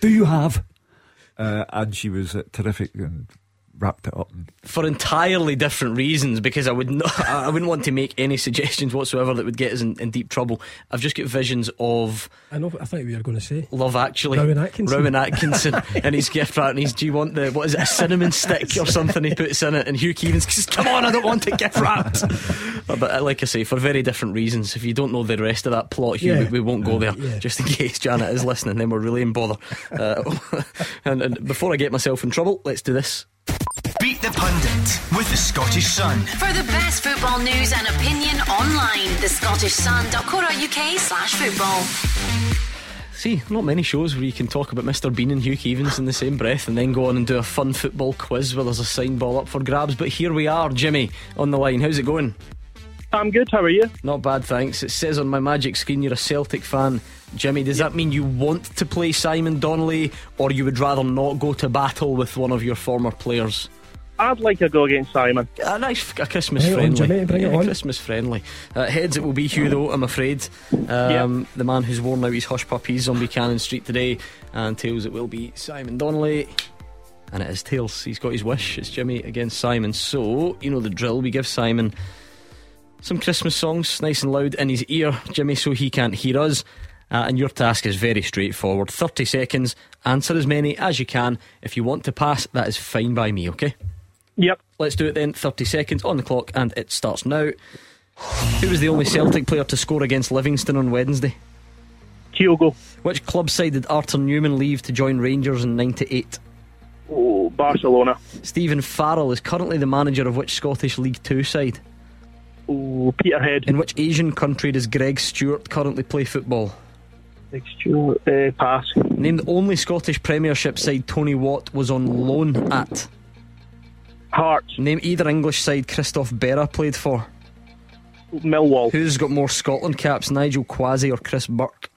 Do you have? Uh, and she was uh, terrific and wrapped it up. for entirely different reasons because I would not, I wouldn't want to make any suggestions whatsoever that would get us in, in deep trouble. I've just got visions of I know. I thought you were going to say Love Actually, Rowan Atkinson. Rowan Atkinson, and his gift wrap, and he's, do you want the what is it, a cinnamon stick or something he puts in it? And Hugh Keevins says, "Come on, I don't want it gift wrapped." but uh, like I say, for very different reasons. If you don't know the rest of that plot, Hugh, Yeah. we, we won't go there. Yeah. Just in case Janet is listening, then we're really in bother. Uh, and, and before I get myself in trouble, let's do this. Beat the Pundit with the Scottish Sun. For the best football news and opinion online, thescottishsun.co.uk slash football. See, not many shows where you can talk about Mr. Bean and Hugh Keevins in the same breath and then go on and do a fun football quiz where there's a sign ball up for grabs. But here we are, Jimmy, on the line. How's it going? I'm good. How are you? Not bad, thanks. It says on my magic screen you're a Celtic fan. Jimmy, does that mean you want to play Simon Donnelly or you would rather not go to battle with one of your former players? I'd like to go against Simon. A nice, a Christmas Bring it on, friendly. Jimmy, bring it on. Christmas friendly. Uh, heads it will be Hugh, though, I'm afraid. Um, The man who's worn out his hush puppies on Buchanan Street today. And tails it will be Simon Donnelly. And it is tails. He's got his wish. It's Jimmy against Simon. So, you know the drill. We give Simon some Christmas songs, nice and loud, in his ear, Jimmy, so he can't hear us. Uh, and your task is very straightforward 30 seconds, answer as many as you can. If you want to pass, that is fine by me, okay? Yep. Let's do it then. 30 seconds on the clock, and it starts now. Who was the only Celtic player to score against Livingston on Wednesday? Kyogo. Which club side did Arthur Numan leave to join Rangers in 98? Oh, Barcelona. Stephen Farrell is currently the manager of which Scottish League Two side? Oh, Peterhead. In which Asian country does Greg Stewart currently play football? Stewart. Uh, pass. Name the only Scottish Premiership side Tony Watt was on loan at. Hearts. Name either English side Christophe Berra played for. Millwall. Who's got more Scotland caps, Nigel Quashie or Chris Burke?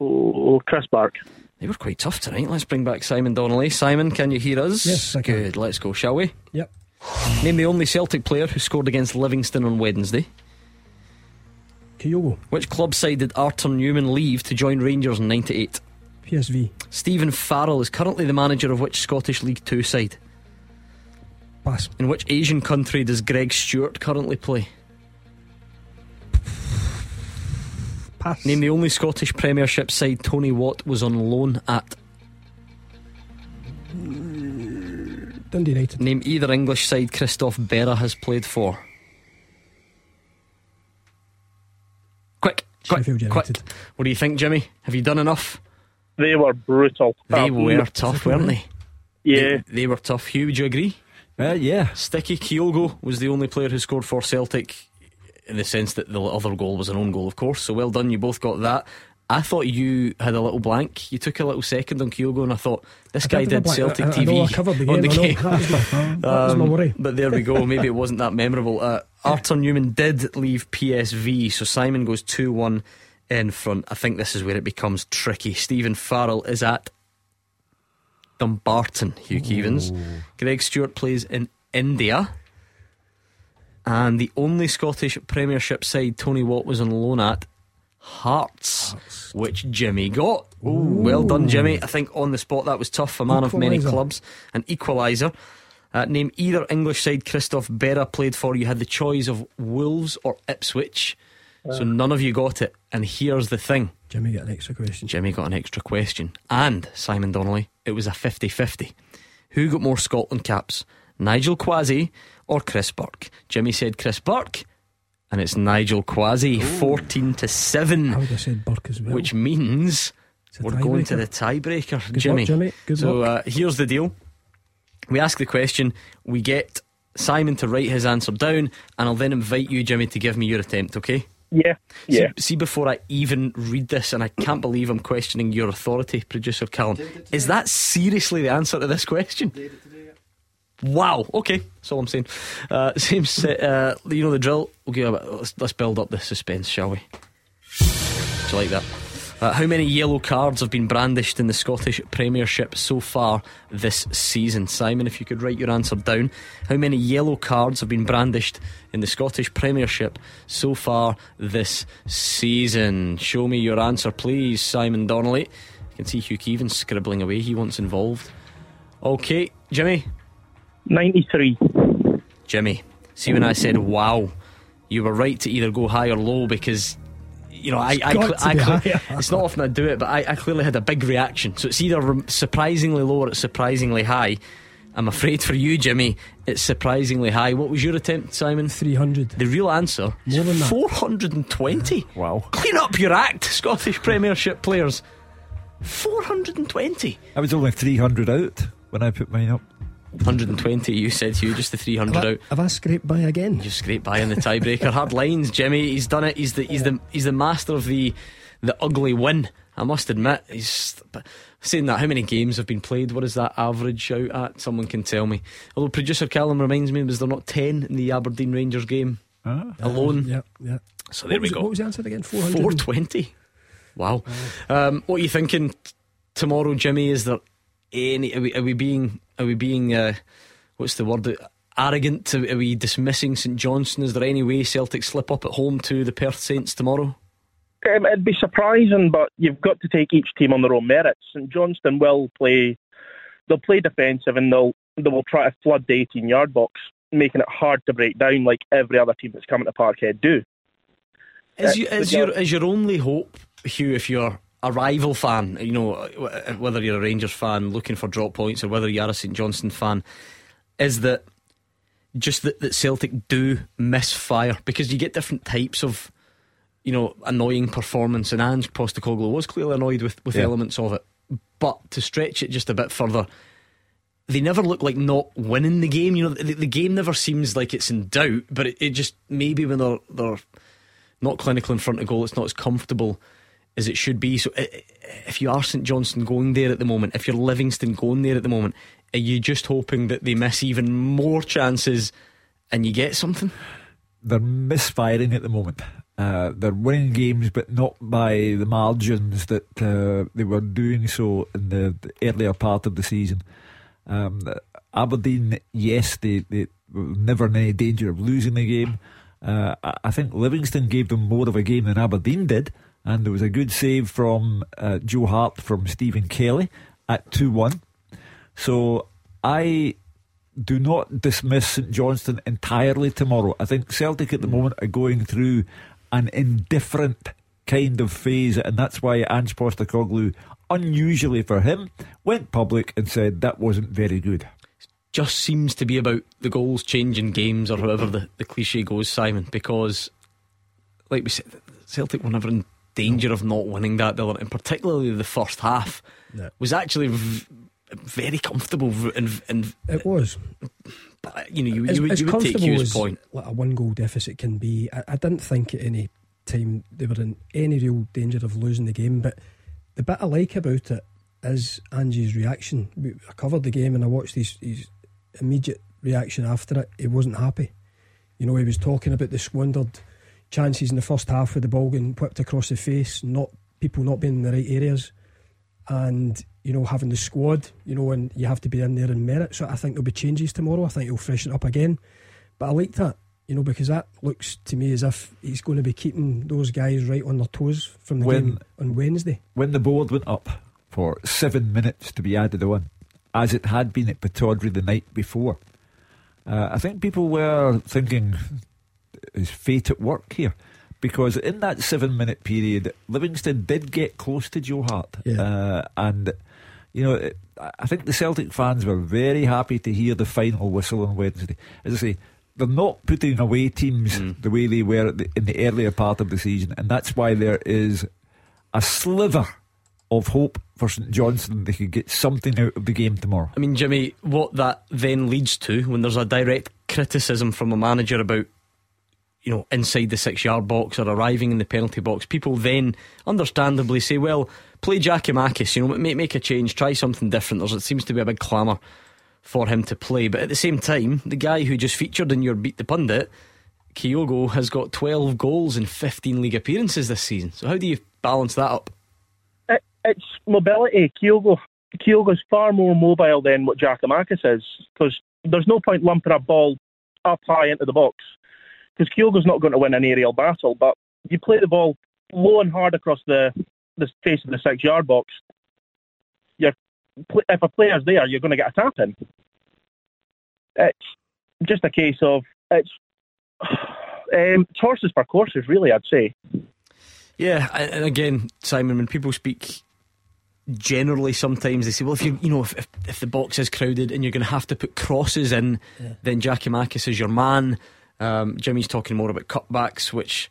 Oh, Chris Burke. They were quite tough tonight. Let's bring back Simon Donnelly. Simon, can you hear us? Yes, I can. Good, let's go, shall we? Yep. Name the only Celtic player who scored against Livingston on Wednesday. Kyogo. Which club side did Arthur Numan leave to join Rangers in 98? PSV. Stephen Farrell is currently the manager of which Scottish League Two side? Pass. In which Asian country does Greg Stewart currently play? Pass. Name the only Scottish Premiership side Tony Watt was on loan at. Dundee United. Name either English side Christophe Berra has played for. Quick, quick, quick. What do you think, Jimmy? Have you done enough? They were brutal. They were tough, weren't they? Yeah. They, they were tough. Hugh, would you agree? Uh, yeah. Sticky Kyogo was the only player who scored for Celtic in the sense that the other goal was an own goal, of course. So well done, you both got that. I thought you had a little blank. You took a little second on Kyogo, and I thought this I guy did have did. Celtic I- I TV know, I covered the on the game, I know. game. That was my- that was my Um, worry. But there we go. Maybe it wasn't that memorable. Uh, Arthur Numan did leave PSV, so Simon goes two one in front. I think this is where it becomes tricky. Stephen Farrell is at Dumbarton. Hugh Keevins. Greg Stewart plays in India. And the only Scottish Premiership side Tony Watt was on loan at Hearts, which Jimmy got. Well done, Jimmy. I think on the spot that was tough. A man of many clubs. An equaliser. Uh, name either English side Christophe Berra played for. You had the choice of Wolves or Ipswich. So none of you got it. And here's the thing Jimmy got an extra question. Jimmy got an extra question. And Simon Donnelly, it was a 50 50. Who got more Scotland caps? Nigel Quashie or Chris Burke? Jimmy said Chris Burke, and it's Nigel Quashie, 14 to 7, I would have said Burke as well. which means we're going to the tiebreaker, Jimmy. luck, Jimmy. Good so. Uh, here's the deal we ask the question, we get Simon to write his answer down, and I'll then invite you, Jimmy, to give me your attempt, okay? Yeah. Yeah. See, see, before I even read this, and I can't believe I'm questioning your authority, producer Callum. Is that seriously the answer to this question? Wow. Okay, that's all I'm saying. Uh, same set. Uh, you know the drill. Okay, let's, let's build up the suspense, shall we? Do you like that? Uh, how many yellow cards have been brandished in the Scottish Premiership so far this season? Simon, if you could write your answer down. How many yellow cards have been brandished in the Scottish Premiership so far this season? Show me your answer, please, Simon Donnelly. You can see Hugh Keevins scribbling away. He wants involved. Okay, Jimmy, 93. Jimmy, see when I said wow, you were right to either go high or low because. You know, I, I, got to I, be I it's not often I do it, but I, I clearly had a big reaction. So it's either rem- surprisingly low or it's surprisingly high. I'm afraid for you, Jimmy, it's surprisingly high. What was your attempt, Simon? 300. The real answer More than that. 420. Wow. Clean up your act, Scottish Premiership players. 420. I was only 300 out when I put mine up. 120, you said, Hugh, just the 300 Have I, out. have I scraped by again? You scraped by in the tiebreaker. Hard lines, Jimmy. He's done it. He's the he's the he's the master of the the ugly win. I must admit. He's but saying that. How many games have been played? What is that average out at? Someone can tell me. Although producer Callum reminds me, was there not ten in the Aberdeen Rangers game Ah. alone? Yeah, yeah. So there we was, go. What was the answer again? 400? 420. Wow. Um, what are you thinking t- tomorrow, Jimmy? Is there any? Are we, are we being? Are we being? Uh, what's the word? Arrogant? Are we dismissing St Johnstone? Is there any way Celtic slip up at home to the Perth Saints tomorrow? Um, it'd be surprising, but you've got to take each team on their own merits. St Johnstone will play, they'll play defensive and they'll they will try to flood the 18 yard box, making it hard to break down like every other team that's coming to Parkhead do. Is, Uh, you, is your is your only hope, Hugh, if you're a rival fan, you know, whether you're a Rangers fan looking for drop points or whether you're a St Johnstone fan, is that just that, that Celtic do misfire because you get different types of, you know, annoying performance, and Ange Postecoglou was clearly annoyed with, with Yeah. elements of it, but to stretch it just a bit further. They never look like not winning the game. You know, the, the game never seems like it's in doubt, but it, it just maybe when they're they're not clinical in front of goal, it's not as comfortable as it should be. So if you are St Johnstone going there at the moment, if you're Livingston going there at the moment, are you just hoping that they miss even more chances and you get something? They're misfiring at the moment. Uh, they're winning games, but not by the margins that uh, they were doing so in the, the earlier part of the season. Um, Aberdeen, yes, they, they were never in any danger of losing the game. Uh, I think Livingston gave them more of a game than Aberdeen did, and there was a good save from uh, Joe Hart from Stephen Kelly at 2 1. So I do not dismiss St Johnstone entirely tomorrow. I think Celtic at the moment are going through an indifferent kind of phase, and that's why Ange Postecoglou, unusually for him, went public and said that wasn't very good. Just seems to be about the goals changing games or however the, the cliche goes, Simon, because like we said, Celtic were never in danger of not winning that, They and particularly the first half Yeah. was actually v- very comfortable and, and It was. you know you, as, you, as you would take comfortable Hugh's as point. like a one goal deficit can be, I, I didn't think at any time they were in any real danger of losing the game. But the bit I like about it is Ange's reaction. We- I covered the game and I watched his, his immediate reaction after it. He wasn't happy. You know, he was talking about the squandered chances in the first half with the ball getting whipped across the face, not people not being in the right areas, and you know having the squad. You know, and you have to be in there and merit. So I think there'll be changes tomorrow. I think he'll freshen it up again. But I like that. You know, because that looks to me as if he's going to be keeping those guys right on their toes from the When- game on Wednesday. When the board went up for seven minutes to be added on, as it had been at Pittodrie the night before, uh, I think people were thinking, is fate at work here? Because in that seven minute period, Livingston did get close to Joe Hart. Yeah. Uh, and, you know, it, I think the Celtic fans were very happy to hear the final whistle on Wednesday. As I say, they're not putting away teams the way they were at the, in the earlier part of the season. And that's why there is a sliver of hope for St Johnstone they could get something out of the game tomorrow. I mean, Jimmy, what that then leads to when there's a direct criticism from a manager about, you know, inside the six yard box or arriving in the penalty box, people then understandably say, well, play Giakoumakis, you know, make, make a change, try something different. There's, it seems to be a big clamour for him to play. But at the same time, the guy who just featured in your Beat the Pundit, Kyogo, has got 12 goals in 15 league appearances this season. So how do you balance that up? It, it's mobility. Kyogo, Kyogo's far more mobile than what Giakoumakis is because there's no point lumping a ball up high into the box because Kyogo's not going to win an aerial battle. But you play the ball low and hard across the the face of the six yard box. You're, if a player's there, you're going to get a tap in. it's just a case of it's um, horses for courses, really. I'd say. Yeah, and again, Simon, when people speak generally sometimes they say, well, if you you know if, if, if the box is crowded and you're going to have to put crosses in, yeah. then Giakoumakis is your man. Um, Jimmy's talking more about cutbacks, which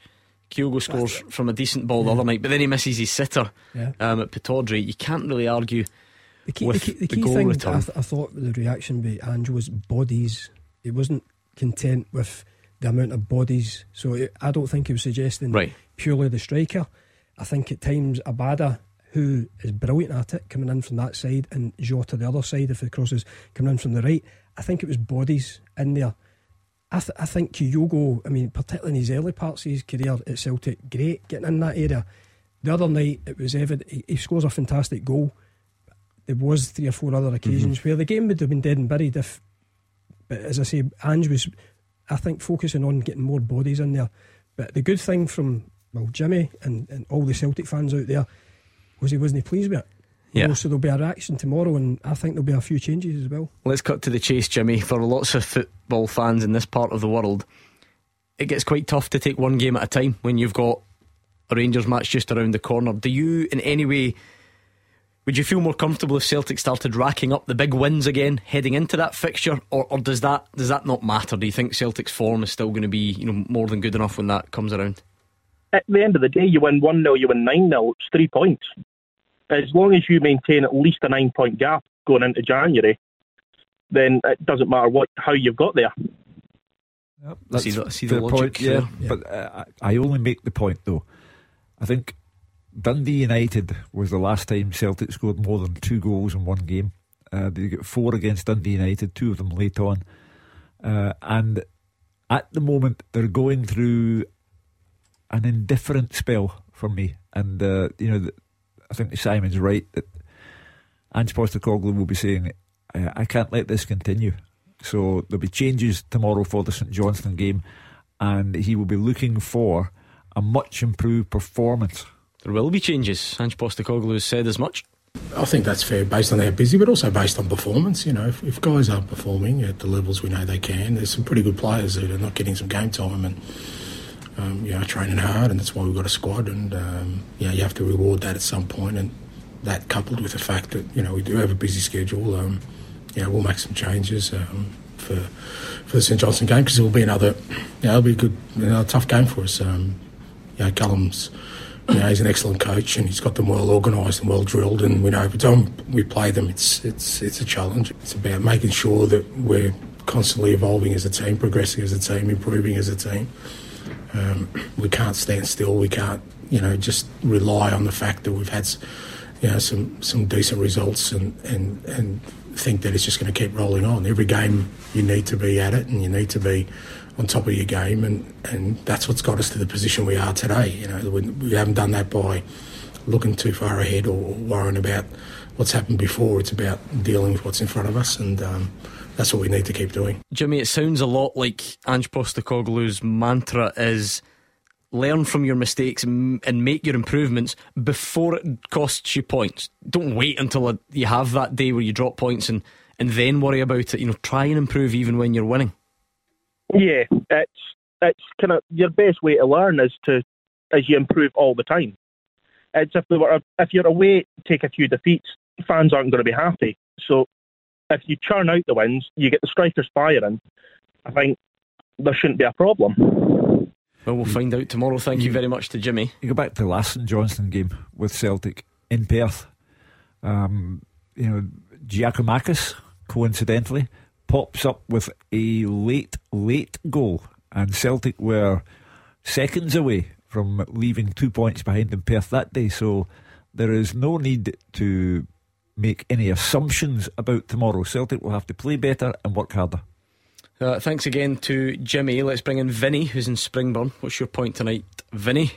Kyogo scores from a decent ball yeah. the other night, but then he misses his sitter yeah. um, at Pittodrie. You can't really argue. The key, the key, the key thing I, th- I, thought the reaction by Ange was bodies. He wasn't content with the amount of bodies, so it, I don't think he was suggesting right. purely the striker. I think at times Abada, who is brilliant at it, coming in from that side, and Jota the other side if the crosses coming in from the right. I think it was bodies in there I, th- I think Kyogo, I mean, particularly in his early parts of his career at Celtic, great getting in that area. The other night, it was evident he, he scores a fantastic goal. There was three or four other occasions mm-hmm. where the game would have been dead and buried if, but as I say, Ange was, I think, focusing on getting more bodies in there. But the good thing from well, Jimmy and, and all the Celtic fans out there was he wasn't pleased with it. Yeah. You so there'll be a reaction tomorrow, and I think there'll be a few changes as well. Let's cut to the chase, Jimmy. For lots of football fans in this part of the world, it gets quite tough to take one game at a time when you've got a Rangers match just around the corner. Do you, in any way, would you feel more comfortable if Celtic started racking up the big wins again heading into that fixture, or, or does that does that not matter? Do you think Celtic's form is still going to be you know more than good enough when that comes around? At the end of the day, you win one 0 you win nine 0 It's three points as long as you maintain at least a nine point gap going into January, then it doesn't matter what how you've got there. Yep, that's see the, see the, the point, yeah. yeah. But uh, I only make the point though. I think Dundee United was the last time Celtic scored more than two goals in one game. Uh, they got four against Dundee United, two of them late on. Uh, and at the moment, they're going through an indifferent spell for me. And, uh, you know, I think Simon's right that Ange Postecoglou will be saying, uh, I can't let this continue. So there'll be changes tomorrow for the St Johnstone game, and he will be looking for a much improved performance. There will be changes. Ange Postecoglou has said as much. I think that's fair based on how busy, but also based on performance. You know, if, if guys are performing at the levels we know they can, there's some pretty good players that are not getting some game time and um, you know, training hard, and that's why we've got a squad. And um, you know, you have to reward that at some point, and that coupled with the fact that you know we do have a busy schedule, um, you know, we'll make some changes um, for for the St Johnstone game because it will be another, you know, it'll be a good, know, tough game for us. Um, you know, Callum's. You know, he's an excellent coach and he's got them well organised and well drilled. And we know every time we play them, it's it's it's a challenge. It's about making sure that we're constantly evolving as a team, progressing as a team, improving as a team. Um, we can't stand still. We can't, you know, just rely on the fact that we've had, you know, some some decent results and and and think that it's just going to keep rolling on. Every game you need to be at it and you need to be on top of your game, and and that's what's got us to the position we are today. You know, we, we haven't done that by looking too far ahead or worrying about what's happened before. It's about dealing with what's in front of us and. Um, that's what we need to keep doing. Jimmy, it sounds a lot like Ange Postecoglou's mantra is learn from your mistakes and make your improvements before it costs you points. Don't wait until you have that day where you drop points and, and then worry about it. You know, try and improve even when you're winning. Yeah, it's it's kind of your best way to learn is to as you improve all the time. It's if they were if you're away, take a few defeats, fans aren't going to be happy. So if you churn out the wins, you get the strikers firing. I think there shouldn't be a problem. Well, we'll find out tomorrow. Thank you, you very much to Jimmy. You go back to the last St Johnstone game with Celtic in Perth. Um, you know, Giakoumakis, coincidentally, pops up with a late, late goal, and Celtic were seconds away from leaving two points behind in Perth that day. So there is no need to make any assumptions about tomorrow. Celtic will have to play better and work harder. Uh, thanks again to Jimmy. Let's bring in Vinny, who's in Springburn. What's your point tonight, Vinny?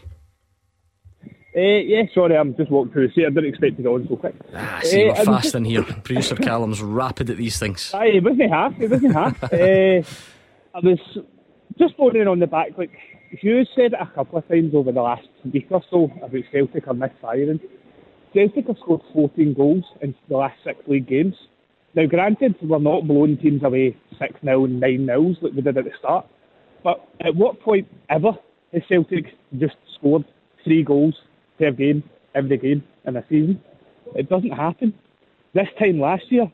Uh, yeah, sorry, I'm just walking through the seat. I didn't expect to go on so quick. Ah, see, uh, we're fast just... in here. Producer Callum's rapid at these things. Aye, it wasn't half. It wasn't half. uh, I was just phoning on the back. Like Hugh's said it a couple of times over the last week or so about Celtic or misfiring. Celtic have scored 14 goals in the last six league games. Now, granted, we're not blowing teams away 6 0 and 9 0 like we did at the start, but at what point ever has Celtic just scored three goals per game, every game in a season? It doesn't happen. This time last year,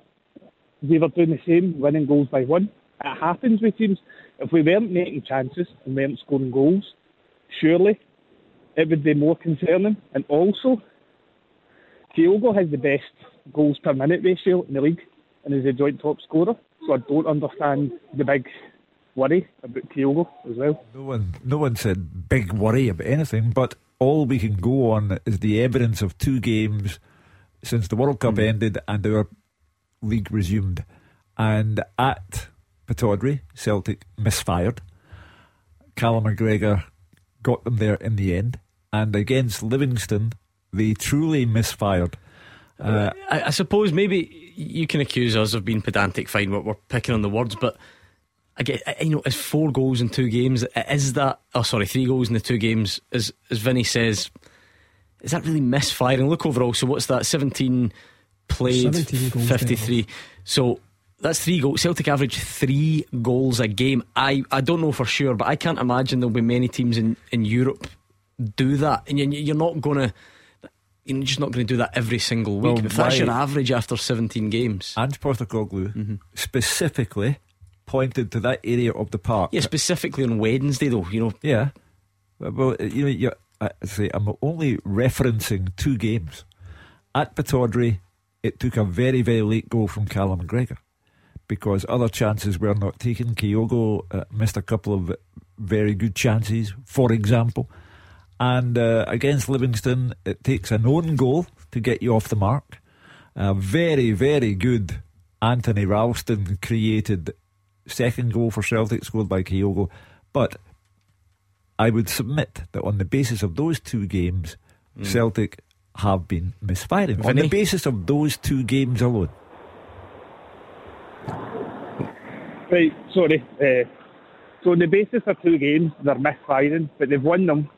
we were doing the same, winning goals by one. It happens with teams. If we weren't making chances and weren't scoring goals, surely it would be more concerning. And also, Kyogo has the best goals per minute ratio in the league and is a joint top scorer. So I don't understand the big worry about Kyogo as well. No one, no one said big worry about anything, but all we can go on is the evidence of two games since the World Cup mm. ended and our league resumed. And at Pittodrie, Celtic misfired. Callum McGregor got them there in the end. And against Livingston, they truly misfired. Uh, I, I, suppose maybe you can accuse us of being pedantic, fine, we're, we're picking on the words, but I get, you know, it's four goals in two games. Is that, oh, sorry, three goals in the two games, as, as Vinny says, is that really misfiring? Look overall, so what's that? 17 played, 17 53. So that's three goals. Celtic average three goals a game. I, I don't know for sure, but I can't imagine there'll be many teams in, in Europe do that. And you're not going to. You're just not going to do that every single week. Well, if that's your average after 17 games. Ange Postecoglou mm-hmm. specifically pointed to that area of the park. Yeah, specifically on Wednesday, though. You know. Yeah. Well, you know, I say I'm only referencing two games. At Pittodrie, it took a very, very late goal from Callum McGregor because other chances were not taken. Kyogo uh, missed a couple of very good chances, for example. And uh, against Livingston, it takes an own goal to get you off the mark. A very, very good Anthony Ralston created second goal for Celtic, scored by Kyogo. But I would submit that on the basis of those two games, mm. Celtic have been misfiring. Vinny? On the basis of those two games alone. Right, sorry. Uh, so on the basis of two games, they're misfiring, but they've won them.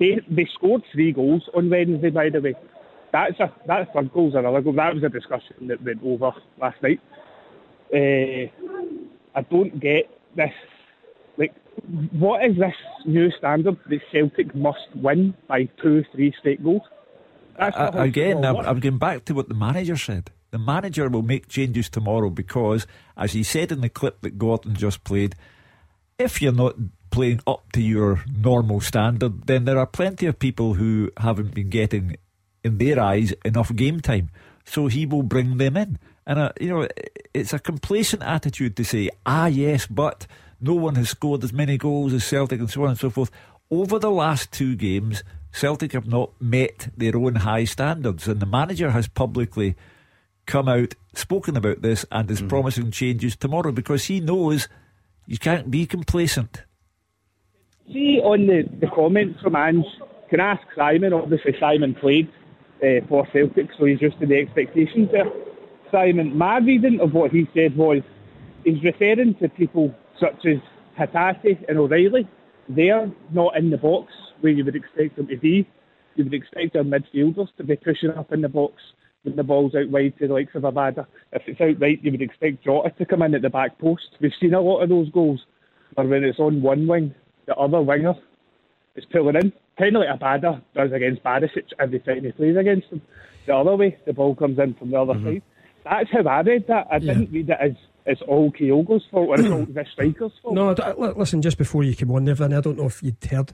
They, they, scored three goals on Wednesday, by the way. That's a that's third goals are illegal. That was a discussion that went over last night. Uh, I don't get this. Like, what is this new standard that Celtic must win by two, three straight goals? Again, I'm, I'm going back to what the manager said. The manager will make changes tomorrow because, as he said in the clip that Gordon just played, if you're not playing up to your normal standard, then there are plenty of people who haven't been getting, in their eyes, enough game time. So he will bring them in. And, uh, you know, it's a complacent attitude to say, ah, yes, but no one has scored as many goals as Celtic and so on and so forth. Over the last two games, Celtic have not met their own high standards, and the manager has publicly come out, spoken about this, and is mm. promising changes tomorrow because he knows you can't be complacent. See, on the, the comments from Ange, can I ask Simon? Obviously, Simon played uh, for Celtic, so he's used to the expectations there. Simon, my reading of what he said was he's referring to people such as Hatate and O'Reilly. They're not in the box where you would expect them to be. You would expect our midfielders to be pushing up in the box when the ball's out wide to the likes of Abada. If it's out right, you would expect Jota to come in at the back post. We've seen a lot of those goals where when it's on one wing, the other winger is pulling in. Kind of like Abada does against Barisic every time he plays against him. The other way, the ball comes in from the other mm-hmm. side. That's how I read that. I didn't read it as it's all Kyogo's fault or it's all the striker's fault. No, listen, just before you came on there, I don't know if you'd heard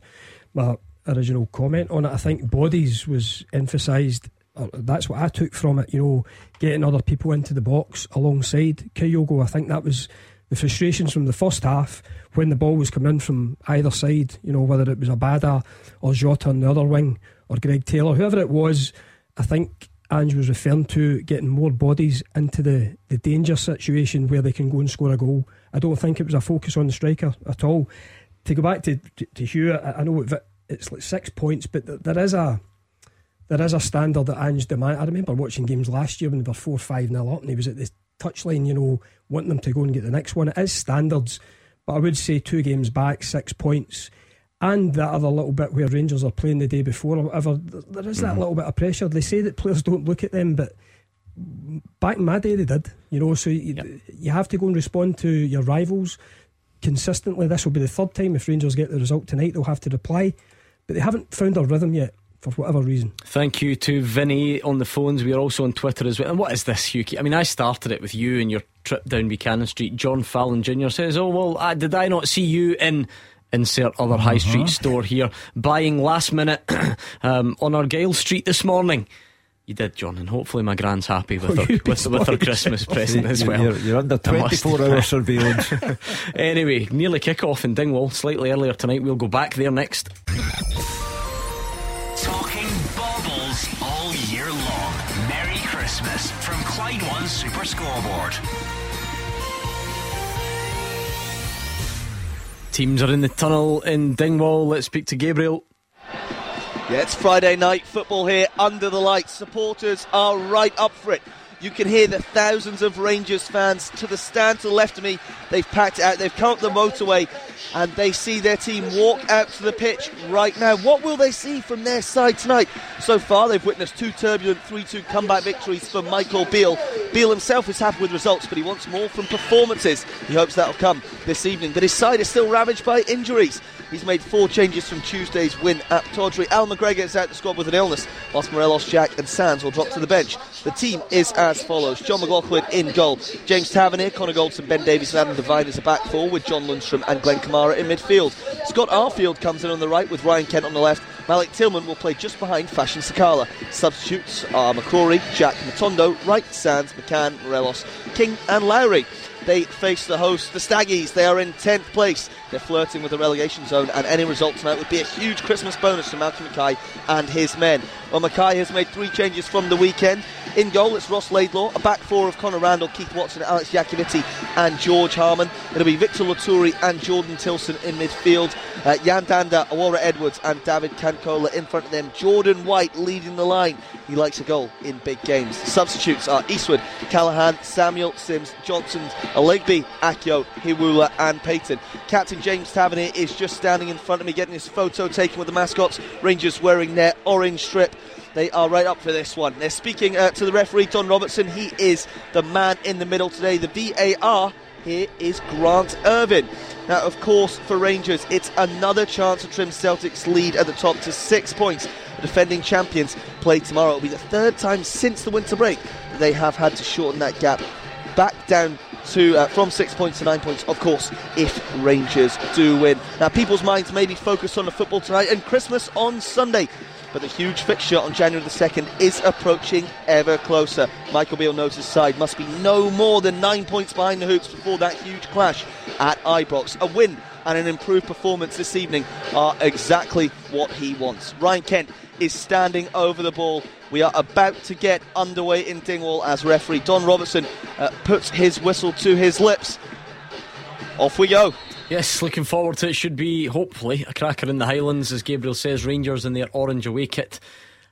my original comment on it. I think bodies was emphasised. That's what I took from it. You know, getting other people into the box alongside Kyogo. I think that was the frustrations from the first half when the ball was coming in from either side. You know, whether it was Abada or Jota on the other wing or Greg Taylor, whoever it was. I think Ange was referring to getting more bodies into the, the danger situation where they can go and score a goal. I don't think it was a focus on the striker at all. To go back to to, to Hugh, I, know it's like six points, but there is a there is a standard that Ange demand. I remember watching games last year when they were four five nil up, and he was at the touchline, you know, wanting them to go and get the next one. It is standards, but I would say two games back, six points and that other little bit where Rangers are playing the day before or whatever, there is that mm-hmm. little bit of pressure. They say that players don't look at them, but back in my day they did. You know, so you, yep. you have to go and respond to your rivals consistently. This will be the third time if Rangers get the result tonight. They'll have to reply, but they haven't found a rhythm yet for whatever reason. Thank you to Vinny on the phones. We are also on Twitter as well. And what is this, Hugh? I mean, I started it with you and your trip down Buchanan Street. John Fallon Jr. says, "Oh well, uh, did I not see you in?" Insert other uh-huh. high street store here, buying last minute um, on Argyle Street this morning. You did, John, and hopefully my grand's happy with, oh, her, with, with her Christmas present as well. You're, you're under 24 hour surveillance. anyway, nearly kick off in Dingwall, slightly earlier tonight. We'll go back there next. Christmas from Clyde One Super Scoreboard. Teams are in the tunnel in Dingwall. Let's speak to Gabriel. Yeah, it's Friday night football here under the lights. Supporters are right up for it. You can hear the thousands of Rangers fans to the stand to the left of me. They've packed out. They've come up the motorway and they see their team walk out to the pitch right now. What will they see from their side tonight? So far, they've witnessed two turbulent 3 2 comeback victories for Michael Beale. Beale himself is happy with results, but he wants more from performances. He hopes that'll come this evening. But his side is still ravaged by injuries. He's made four changes from Tuesday's win at Pittodrie. Al McGregor is out the squad with an illness, whilst Morelos, Jack, and Sands will drop to the bench. The team is as follows Jon McLaughlin in goal, James Tavernier, Connor Goldson, Ben Davies, and Adam Devine as a back four, with John Lundstram and Glenn Kamara in midfield. Scott Arfield comes in on the right with Ryan Kent on the left. Malik Tillman will play just behind Fashion Sakala. Substitutes are McCrorie, Jack Matondo, Wright, Sands, McCann, Morelos, King, and Lowry. They face the host, the Staggies. They are in 10th place. They're flirting with the relegation zone, and any result tonight would be a huge Christmas bonus to Malcolm Mackay and his men. Well, Mackay has made three changes from the weekend. In goal, it's Ross Laidlaw, a back four of Connor Randall, Keith Watson, Alex Iacovitti, and George Harmon. It'll be Victor Loturi and Jordan Tillson in midfield. Uh, Yan Dhanda, Owura Edwards, and David Kankola in front of them. Jordan White leading the line. He likes a goal in big games. Substitutes are Eastwood, Callachan, Samuel, Sims, Johnson, Olaigbe, Akio, Hiwula, and Paton. Captain James Tavernier is just standing in front of me getting his photo taken with the mascots. Rangers wearing their orange strip. They are right up for this one. They're speaking uh, to the referee, Don Robertson. He is the man in the middle today. The VAR here is Grant Irvine. Now, of course, for Rangers, it's another chance to trim Celtic's lead at the top to six points. The defending champions play tomorrow. It'll be the third time since the winter break that they have had to shorten that gap back down to uh, from six points to nine points. Of course, if Rangers do win. Now, people's minds may be focused on the football tonight and Christmas on Sunday. But the huge fixture on January the 2nd is approaching ever closer. Michael Beale knows his side must be no more than nine points behind the hoops before that huge clash at Ibrox. A win and an improved performance this evening are exactly what he wants. Ryan Kent is standing over the ball. We are about to get underway in Dingwall as referee Don Robertson uh, puts his whistle to his lips. Off we go. Yes, looking forward to it. Should be, hopefully, a cracker in the Highlands, as Gabriel says. Rangers in their orange away kit.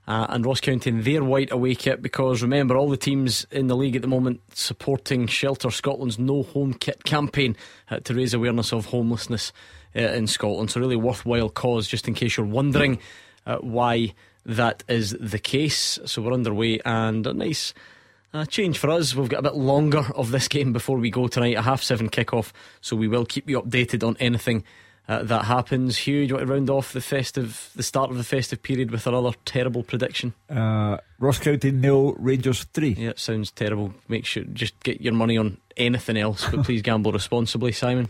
Uh, and Ross County in their white away kit because remember all the teams in the league at the moment supporting Shelter Scotland's No Home Kit campaign uh, to raise awareness of homelessness uh, in Scotland. So, really worthwhile cause, just in case you're wondering uh, why that is the case. So we're underway and a nice uh, change for us. We've got a bit longer of this game before we go tonight, a half seven kickoff. So we will keep you updated on anything. Uh, that happens. Hugh, do you want to round off the festive, the start of the festive period with another terrible prediction? Uh, Ross County nil, Rangers three. Yeah, it sounds terrible. Make sure just get your money on anything else, but please gamble responsibly, Simon.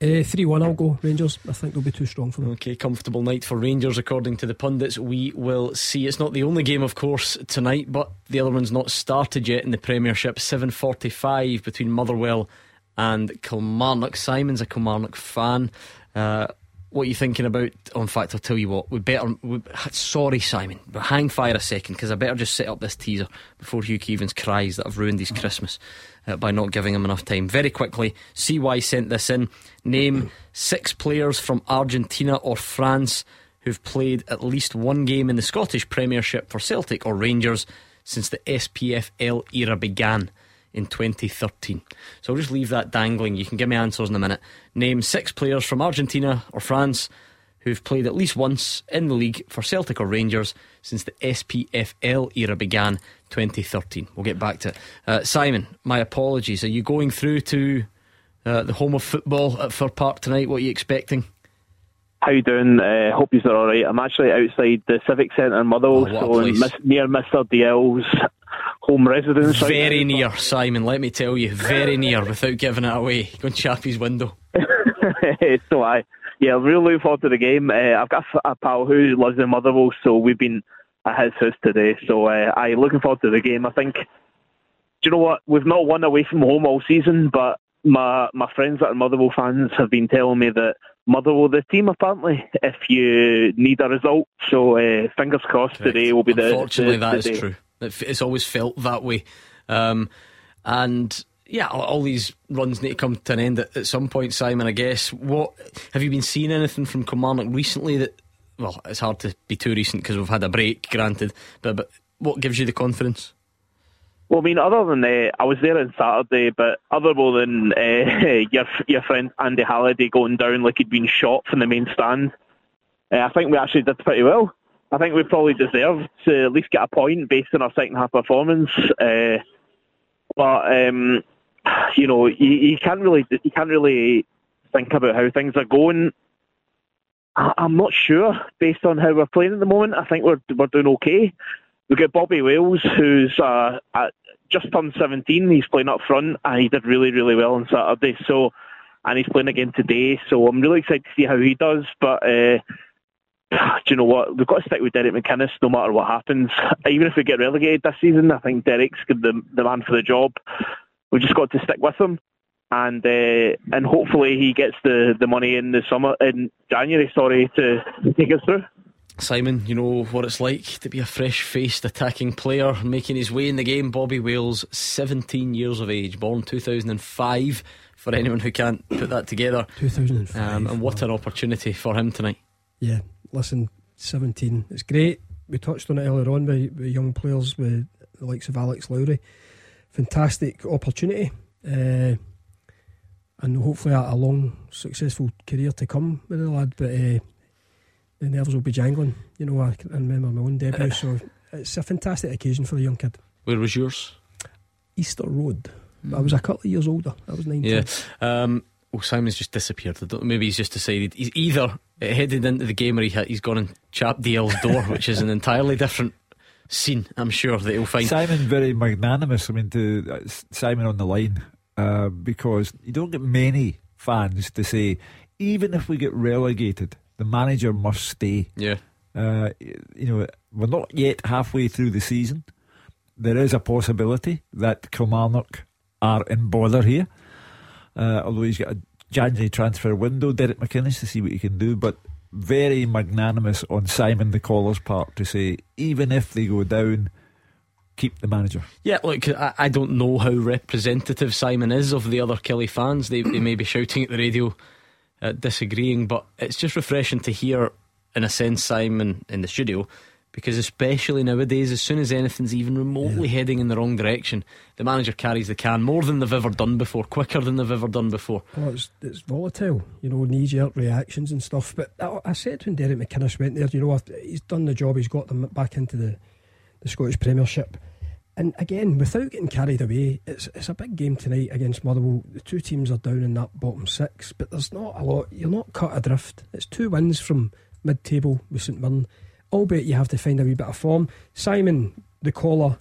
Uh, 3 1, I'll go. Rangers. I think they'll be too strong for them. Okay, comfortable night for Rangers, according to the pundits. We will see. It's not the only game, of course, tonight, but the other one's not started yet in the Premiership. 7.45 between Motherwell and Kilmarnock. Simon's a Kilmarnock fan. Uh, what are you thinking about? Oh, in fact, I'll tell you what. We better. We, sorry, Simon, but hang fire a second because I better just set up this teaser before Hugh Keevins cries that I've ruined his Christmas uh, by not giving him enough time. Very quickly, CY sent this in. Name six players from Argentina or France who've played at least one game in the Scottish Premiership for Celtic or Rangers since the SPFL era began in 2013. So I'll just leave that dangling. You can give me answers in a minute. Name six players from Argentina or France who've played at least once in the league for Celtic or Rangers since the SPFL era began 2013. We'll get back to it. Uh, Simon, my apologies. Are you going through to uh, the home of football at Fir Park tonight? What are you expecting? How you doing? Uh, hope you're all right. I'm actually outside the Civic Centre in Motherwell, oh, so mis- near Mr. DL's home residence. Very near, Simon. Let me tell you, very near. Without giving it away, go and chap his window. so I, yeah, really looking forward to the game. Uh, I've got a pal who lives in Motherwell, so we've been at his house today. So uh, I looking forward to the game. I think. Do you know what? We've not won away from home all season, but my my friends that are Motherwell fans have been telling me that Motherwell the team apparently if you need a result. So uh, fingers crossed Correct. today will be the. Unfortunately, the, that the is true. It's always felt that way, um, and yeah, all, these runs need to come to an end at, at, some point. Simon, I guess. What have you been seeing anything from Kilmarnock recently that? Well, it's hard to be too recent because we've had a break, granted. But but what gives you the confidence? Well, I mean, other than uh, I was there on Saturday, but other than uh, your your friend Andy Halliday going down like he'd been shot from the main stand, uh, I think we actually did pretty well. I think we probably deserved to at least get a point based on our second half performance. Uh, but um, you know, you, you, can't really you can't really think about how things are going. I, I'm not sure based on how we're playing at the moment. I think we're we're doing okay. We've got Bobby Wales, who's uh, just turned 17. He's playing up front, and he did really, really well on Saturday. So, and he's playing again today. So I'm really excited to see how he does. But uh, do you know what? We've got to stick with Derek McInnes no matter what happens. Even if we get relegated this season, I think Derek's the, the man for the job. We've just got to stick with him, and uh, and hopefully he gets the, the money in the summer in January. Sorry to take us through. Simon, you know what it's like to be a fresh faced attacking player making his way in the game. Bobby Wales, 17 years of age, born 2005, for anyone who can't put that together. 2005. Um, and what an opportunity for him tonight. Yeah, listen, 17. It's great. We touched on it earlier on with, with young players with the likes of Alex Lowry. Fantastic opportunity. Uh, and hopefully a, a, long, successful career to come with the lad. But uh, the nerves will be jangling. You know, I can remember my own debut, so it's a fantastic occasion for the young kid. Where was yours? Easter Road. Mm. I was a couple of years older. I was 19. Yeah. Um, well, Simon's just disappeared. Maybe he's just decided he's either headed into the game or he, he's gone and chapped DL's door, which is an entirely different scene, I'm sure, that he'll find. Simon, very magnanimous. I mean, to uh, Simon on the line, uh, because you don't get many fans to say, even if we get relegated, the manager must stay. Yeah. Uh, you know, we're not yet halfway through the season. There is a possibility that Kilmarnock are in bother here. Uh, although he's got a January transfer window, Derek McInnes, to see what he can do. But very magnanimous on Simon the Caller's part to say, even if they go down, keep the manager. Yeah, look, I, I don't know how representative Simon is of the other Killie fans. They, they may be shouting at the radio uh, disagreeing, but it's just refreshing to hear, in a sense, Simon in the studio. Because especially nowadays, as soon as anything's even remotely yeah. heading in the wrong direction, the manager carries the can more than they've ever done before, quicker than they've ever done before. Well, it's, it's volatile, you know, knee jerk reactions and stuff. But I, I, said when Derek McInnes went there, you know, he's done the job, he's got them back into the, the Scottish Premiership. And again, without getting carried away, it's it's a big game tonight against Motherwell. The two teams are down in that bottom six, but there's not a lot. You're not cut adrift. It's two wins from mid-table with St Mirren. Albeit you have to find a wee bit of form. Simon, the caller,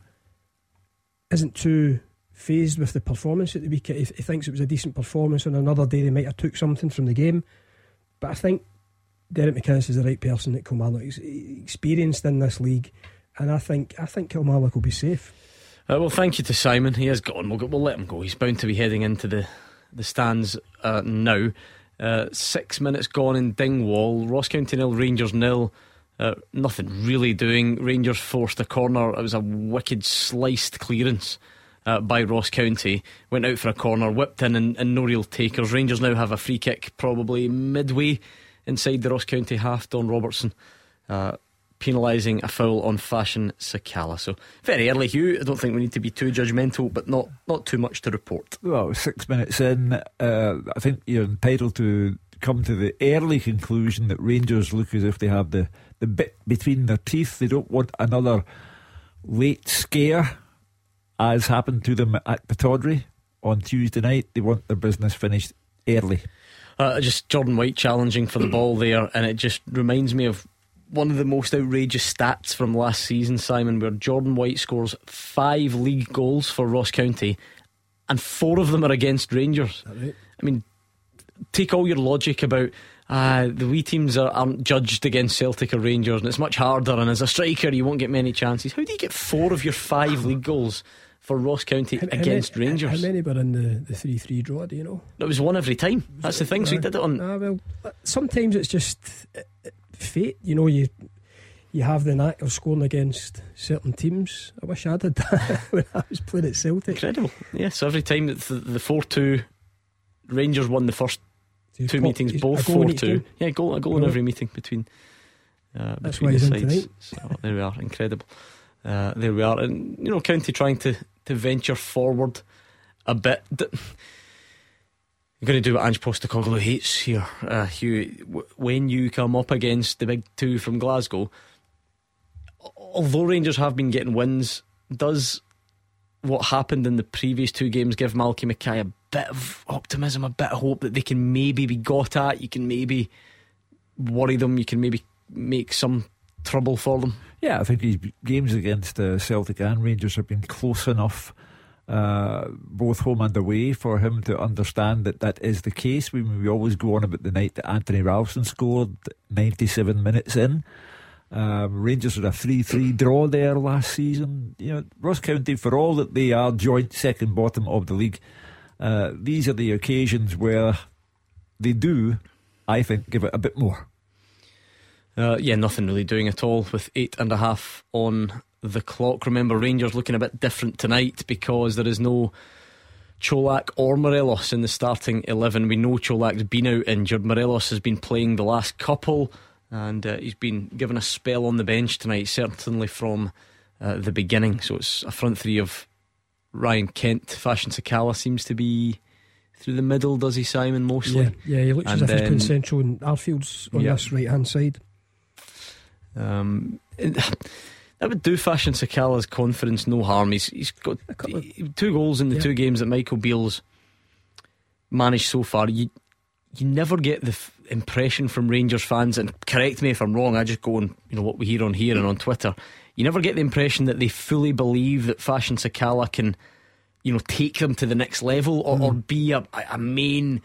isn't too phased with the performance at the weekend. He, he thinks it was a decent performance. On another day, they might have took something from the game. But I think Derek McInnes is the right person at Kilmarnock. He's experienced in this league, and I think I think Kilmarnock will be safe. Uh, well, thank you to Simon. He has gone. We'll, we'll let him go. He's bound to be heading into the the stands uh, now. Uh, six minutes gone in Dingwall. Ross County nil, Rangers nil. Uh, nothing really doing. Rangers forced a corner. It was a wicked sliced clearance uh, by Ross County. Went out for a corner, whipped in, and, and no real takers. Rangers now have a free kick probably midway inside the Ross County half. Don Robertson uh, penalising a foul on Fashion Sakala. So very early, Hugh. I don't think we need to be too judgmental, but not not too much to report. Well, six minutes in, uh, I think you're entitled to come to the early conclusion that Rangers look as if they have the, the bit between their teeth. They don't want another late scare, as happened to them at Pittodrie on Tuesday night. They want their business finished early. Uh, just Jordan White challenging for the ball there, and it just reminds me of one of the most outrageous stats from last season, Simon, where Jordan White scores five league goals for Ross County, and four of them are against Rangers. Right? I mean, take all your logic about uh, the wee teams are, aren't judged against Celtic or Rangers, and it's much harder. And as a striker, you won't get many chances. How do you get four of your five league goals for Ross County How- how against many- Rangers? How many were in the, the 3 3 draw, do you know? It was one every time. That's the thing. So he did it on. Ah, well, sometimes it's just uh, uh, fate. You know, you you have the knack of scoring against certain teams. I wish I did that when I was playing at Celtic. Incredible. Yes, every time that the, the 4 2 Rangers won the first He's two meetings, both a goal in 4 each 2. Yeah, goal, a goal in every meeting between, uh, between the sides. So there we are. Incredible. Uh, there we are. And, you know, County trying to, to venture forward a bit. You're going to do what Ange Postecoglou hates here, uh, Hugh. When you come up against the big two from Glasgow, although Rangers have been getting wins, does what happened in the previous two games give Malky Mackay a bit of optimism, a bit of hope that they can maybe be got at? You can maybe worry them, you can maybe make some trouble for them. Yeah, I think his games against uh, Celtic and Rangers have been close enough, uh, both home and away, for him to understand that that is the case. We, we always go on about the night that Anthony Ralston scored 97 minutes in. Um, Rangers had a 3 3 draw there last season. You know, Ross County, for all that they are joint second bottom of the league, uh, these are the occasions where they do, I think, give it a bit more. Uh, yeah, nothing really doing at all with eight and a half on the clock. Remember, Rangers looking a bit different tonight because there is no Colak or Morelos in the starting 11. We know Colak's been out injured. Morelos has been playing the last couple and uh, he's been given a spell on the bench tonight, certainly from uh, the beginning. So it's a front three of Ryan Kent. Fashion Sakala seems to be through the middle, does he, Simon, mostly? Yeah, yeah, he looks And as if he's playing central and Arfield's on Yeah. this right hand side. Um, that would do Fashion Sakala's confidence no harm. He's he's got two goals in the Yeah. two games that Michael Beale's managed so far. You you never get the f- impression from Rangers fans, and correct me if I'm wrong. I just go on you know what we hear on here and on Twitter. You never get the impression that they fully believe that Fashion Sakala can you know take them to the next level or, or be a, a main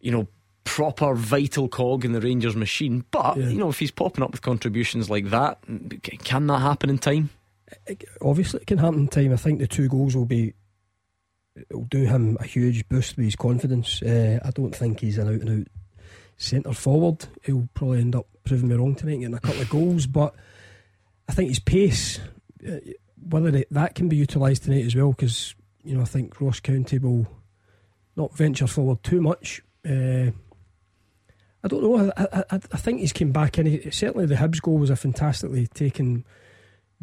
you know proper vital cog in the Rangers machine. But you know if he's popping up with contributions like that, can that happen in time? Obviously, it can happen in time. I think the two goals will be it will do him a huge boost with his confidence. Uh, I don't think he's an out and out centre forward. He'll probably end up proving me wrong tonight, getting a couple of goals. But I think his pace, uh, whether it, that can be utilised tonight as well, because you know I think Ross County will not venture forward too much. Uh, I don't know. I, I, I think he's came back in. He- Certainly, the Hibs goal was a fantastically taken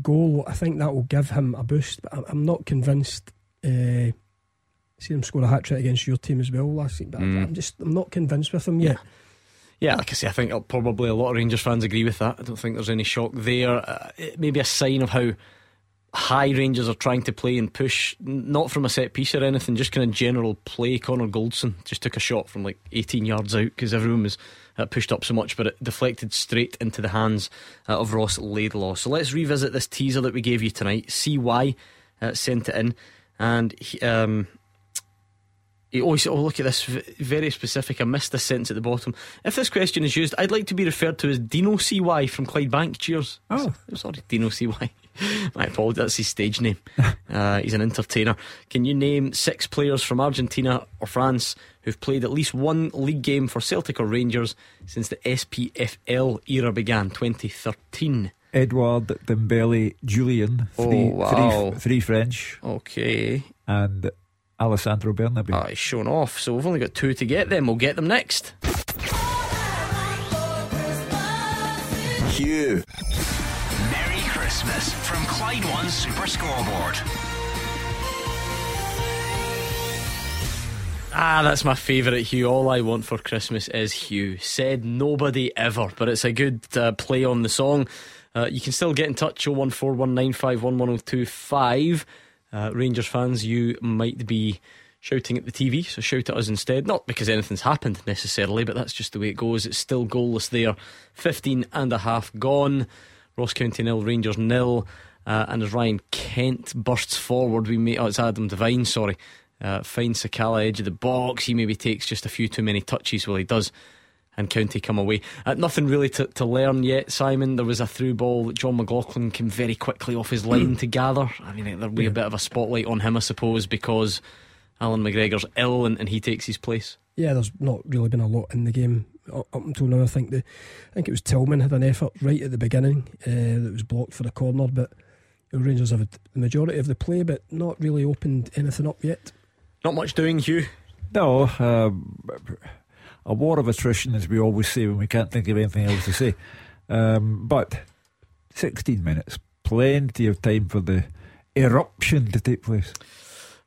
goal. I think that will give him a boost. But I'm, I'm not convinced. Uh, see him score a hat trick against your team as well last week. But I'm- Mm. I'm just I'm not convinced with him yet. Yeah, like I say, I think probably a lot of Rangers fans agree with that. I don't think there's any shock there. Uh, it may be a sign of how high Rangers are trying to play and push, not from a set piece or anything, just kind of general play. Connor Goldson just took a shot from like 18 yards out because everyone was uh, pushed up so much, but it deflected straight into the hands uh, of Ross Laidlaw. So let's revisit this teaser that we gave you tonight. See why uh, sent it in, and he, um, he always, oh, look at this, v- very specific. I missed the sentence at the bottom. If this question is used, I'd like to be referred to as Dino CY from Clydebank. Cheers. Oh. Sorry, Dino CY. My apologies, that's his stage name. Uh, he's an entertainer. Can you name six players from Argentina or France who've played at least one league game for Celtic or Rangers since the SPFL era began, 2013? Edouard Dembele, Jullien, three, Oh, wow. three, three French, Okay. and Alessandro Bernabei. Ah, he's shown off, so we've only got two to get them. We'll get them next. Hugh. Christmas from Clyde One Super Scoreboard. Ah, that's my favourite Hugh. All I want for Christmas is Hugh. Said nobody ever, but it's a good uh, play on the song. Uh, you can still get in touch 01419511025. Uh, Rangers fans, you might be shouting at the TV, so shout at us instead. Not because anything's happened necessarily, but that's just the way it goes. It's still goalless there. 15 and a half gone. Ross County nil, Rangers nil. Uh, and as Ryan Kent bursts forward, we may. Oh, it's Adam Devine, sorry. Uh, finds Sakala edge of the box. He maybe takes just a few too many touches. Well, he does. And County come away. Uh, nothing really to, to learn yet, Simon. There was a through ball that Jon McLaughlin came very quickly off his line to gather. I mean, there'll be a bit of a spotlight on him, I suppose, because Allan McGregor's ill and, and he takes his place. Yeah, there's not really been a lot in the game up until now. I think the, I think it was Tillman had an effort right at the beginning uh, that was blocked for a corner, but the Rangers have the majority of the play, but not really opened anything up yet. Not much doing, Hugh. No, um, a war of attrition, as we always say when we can't think of anything else to say. Um, but 16 minutes, plenty of time for the eruption to take place.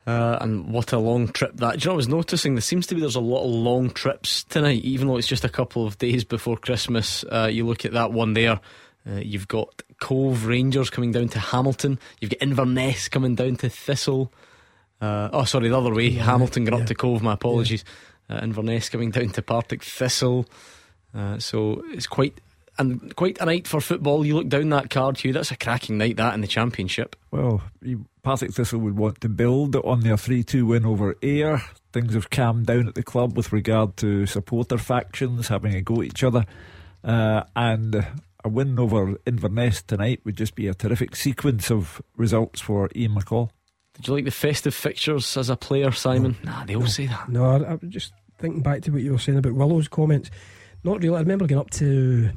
Uh, and what a long trip that. Do you know, I was noticing there seems to be there's a lot of long trips tonight, even though it's just a couple of days before Christmas. Uh, you look at that one there. Uh, you've got Cove Rangers coming down to Hamilton. You've got Inverness coming down to Thistle. Uh, oh, sorry, the other way. Yeah, Hamilton got yeah. up to Cove. My apologies. Yeah. Uh, Inverness coming down to Partick Thistle. Uh, so it's quite and quite a night for football. You look down that card, Hugh. That's a cracking night, that in the Championship. Well, Partick Thistle would want to build on their 3 2 win over Ayr. Things have calmed down at the club with regard to supporter factions having a go at each other. Uh, and a win over Inverness tonight would just be a terrific sequence of results for Ian McCall. Did you like the festive fixtures as a player, Simon? No, nah, they all no, say that. No, I, I was just thinking back to what you were saying about Willow's comments. Not really. I remember going up to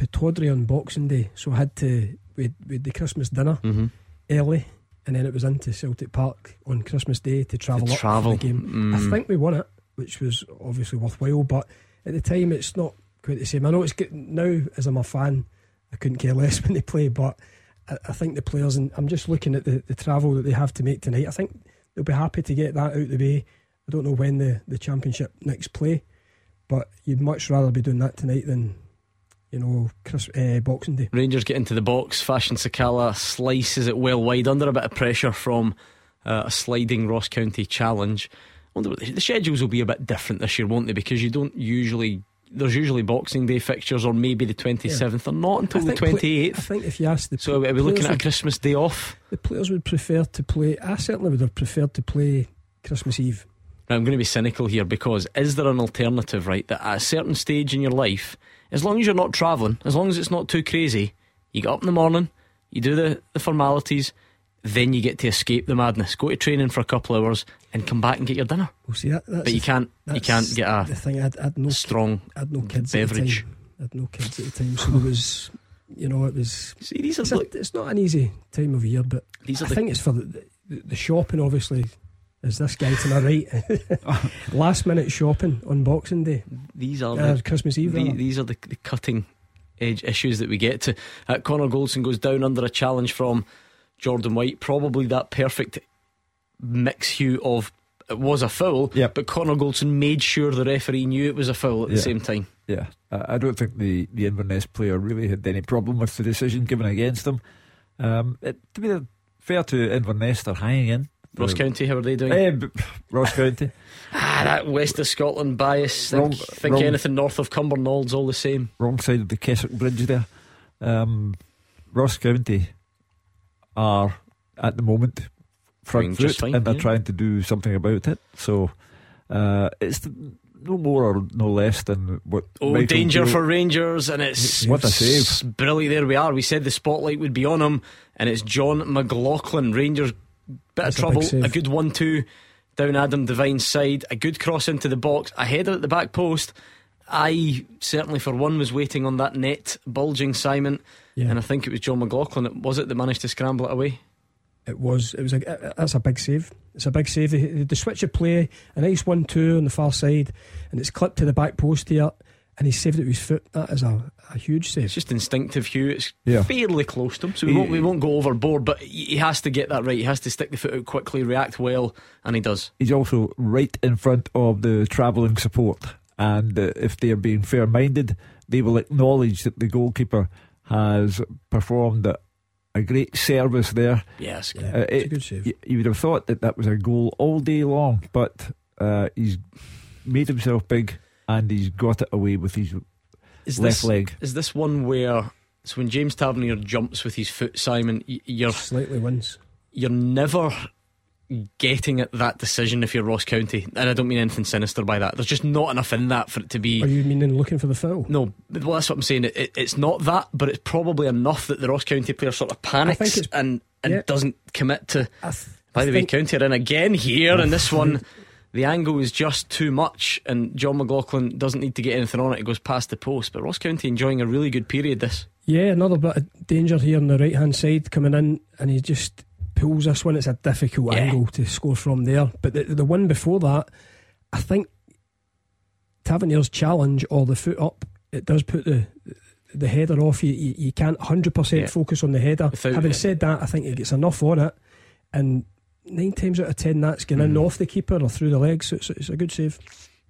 Pittodrie on Boxing Day, so I had to with with the Christmas dinner mm-hmm. early, and then it was into Celtic Park on Christmas Day to travel to up travel. for the game. Mm. I think we won it, which was obviously worthwhile, but at the time it's not quite the same. I know it's good now as I'm a fan. I couldn't care less when they play, but I, I think the players and I'm just looking at the, the travel that they have to make tonight. I think they'll be happy to get that out the way. I don't know when the, the championship next play, but you'd much rather be doing that tonight than you know, Chris, uh, Boxing Day. Rangers get into the box. Fashion Sakala slices it well wide under a bit of pressure from uh, a sliding Ross County challenge. The schedules will be a bit different this year, won't they? Because you don't usually. There's usually Boxing Day fixtures, or maybe the 27th, yeah. or not until the 28th. I think if you ask the so are we looking at a Christmas Day off? The players would prefer to play. I certainly would have preferred to play Christmas Eve. Now, I'm going to be cynical here because is there an alternative, right? That at a certain stage in your life, as long as you're not travelling, as long as it's not too crazy, you get up in the morning, you do the, the formalities, then you get to escape the madness. Go to training for a couple of hours and come back and get your dinner. Well, see that, but you can't. You can't get a the thing. I'd, I'd no strong. I'd no kids beverage. Time. I'd no kids at the time, so it was. You know, it was. See, these are it's, like, a, it's not an easy time of year, but these are I the, think it's for the, the, the shopping. Obviously, is this guy to my right? Last minute shopping on Boxing Day. These are uh, the, Christmas Eve. The, these are the, the cutting edge issues that we get to. Uh, Connor Goldson goes down under a challenge from Jordan White. Probably that perfect mix Hugh of it was a foul, yep. but Connor Goldson made sure the referee knew it was a foul at yeah. the same time. Yeah, I don't think the, the Inverness player really had any problem with the decision given against him. Um, it, to be fair to Inverness, they're hanging in. Ross County, how are they doing? Uh, Ross County. ah, that west of Scotland bias. Wrong, think, think wrong, anything north of Cumbernaulds all the same. Wrong side of the Kessock Bridge there. Um, Ross County are at the moment front foot fine, and they're yeah. trying to do something about it. So uh, it's no more or no less than what. Oh, Michael danger for Rangers, and it's what a save! Brilliant. There we are. We said the spotlight would be on him, and it's Jon McLaughlin. Rangers bit That's of trouble. A, a good one-two down Adam Devine's side. A good cross into the box. A header at the back post. I certainly, for one, was waiting on that net bulging Simon, yeah. and I think it was Jon McLaughlin. Was it that managed to scramble it away? It was. It was a. That's a big save. It's a big save. The, the switch of play, a nice one-two on the far side, and it's clipped to the back post here and he saved it with his foot. That is a, a huge save. It's just instinctive, Hugh. It's yeah. fairly close to him, so we, he, won't, we won't go overboard. But he has to get that right. He has to stick the foot out quickly, react well, and he does. He's also right in front of the travelling support, and uh, if they are being fair-minded, they will acknowledge that the goalkeeper has performed at a great service there. Yes, yeah, uh, it's a good save. You, you, would have thought that that was a goal all day long, but uh, he's made himself big and he's got it away with his is left this, leg. Is this one where so when James Tavernier jumps with his foot, Simon, you're slightly wins. You're never getting at that decision if you're Ross County, and I don't mean anything sinister by that. There's just not enough in that for it to be. Are you meaning looking for the foul? No, well that's what I'm saying. It, it, it's not that, but it's probably enough that the Ross County player sort of panics and and yeah. doesn't commit to. Th- by the way, County are in again here, and this one. The angle is just too much, and Jon McLaughlin doesn't need to get anything on it. It goes past the post. But Ross County enjoying a really good period. This, yeah, another bit of danger here on the right hand side coming in, and he just pulls this one. It's a difficult yeah. angle to score from there. But the, the one before that, I think Tavernier's challenge or the foot up, it does put the the header off. You you, you can't hundred yeah. percent focus on the header. Without Having it. said that, I think it gets enough on it, and nine times out of ten that's going mm. in off the keeper or through the legs. So it's, it's a good save.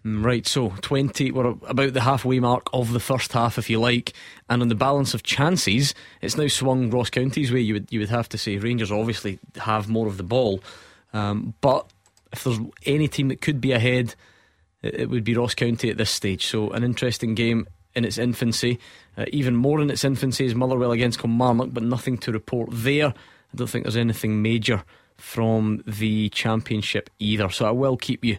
Mm, right, so 20, we're about the halfway mark of the first half, if you like. And on the balance of chances, it's now swung Ross County's way. You would, you would have to say Rangers obviously have more of the ball. Um, but if there's any team that could be ahead, it, it, would be Ross County at this stage. So an interesting game in its infancy. Uh, even more in its infancy is Motherwell against Kilmarnock, but nothing to report there. I don't think there's anything major from the championship either. So I will keep you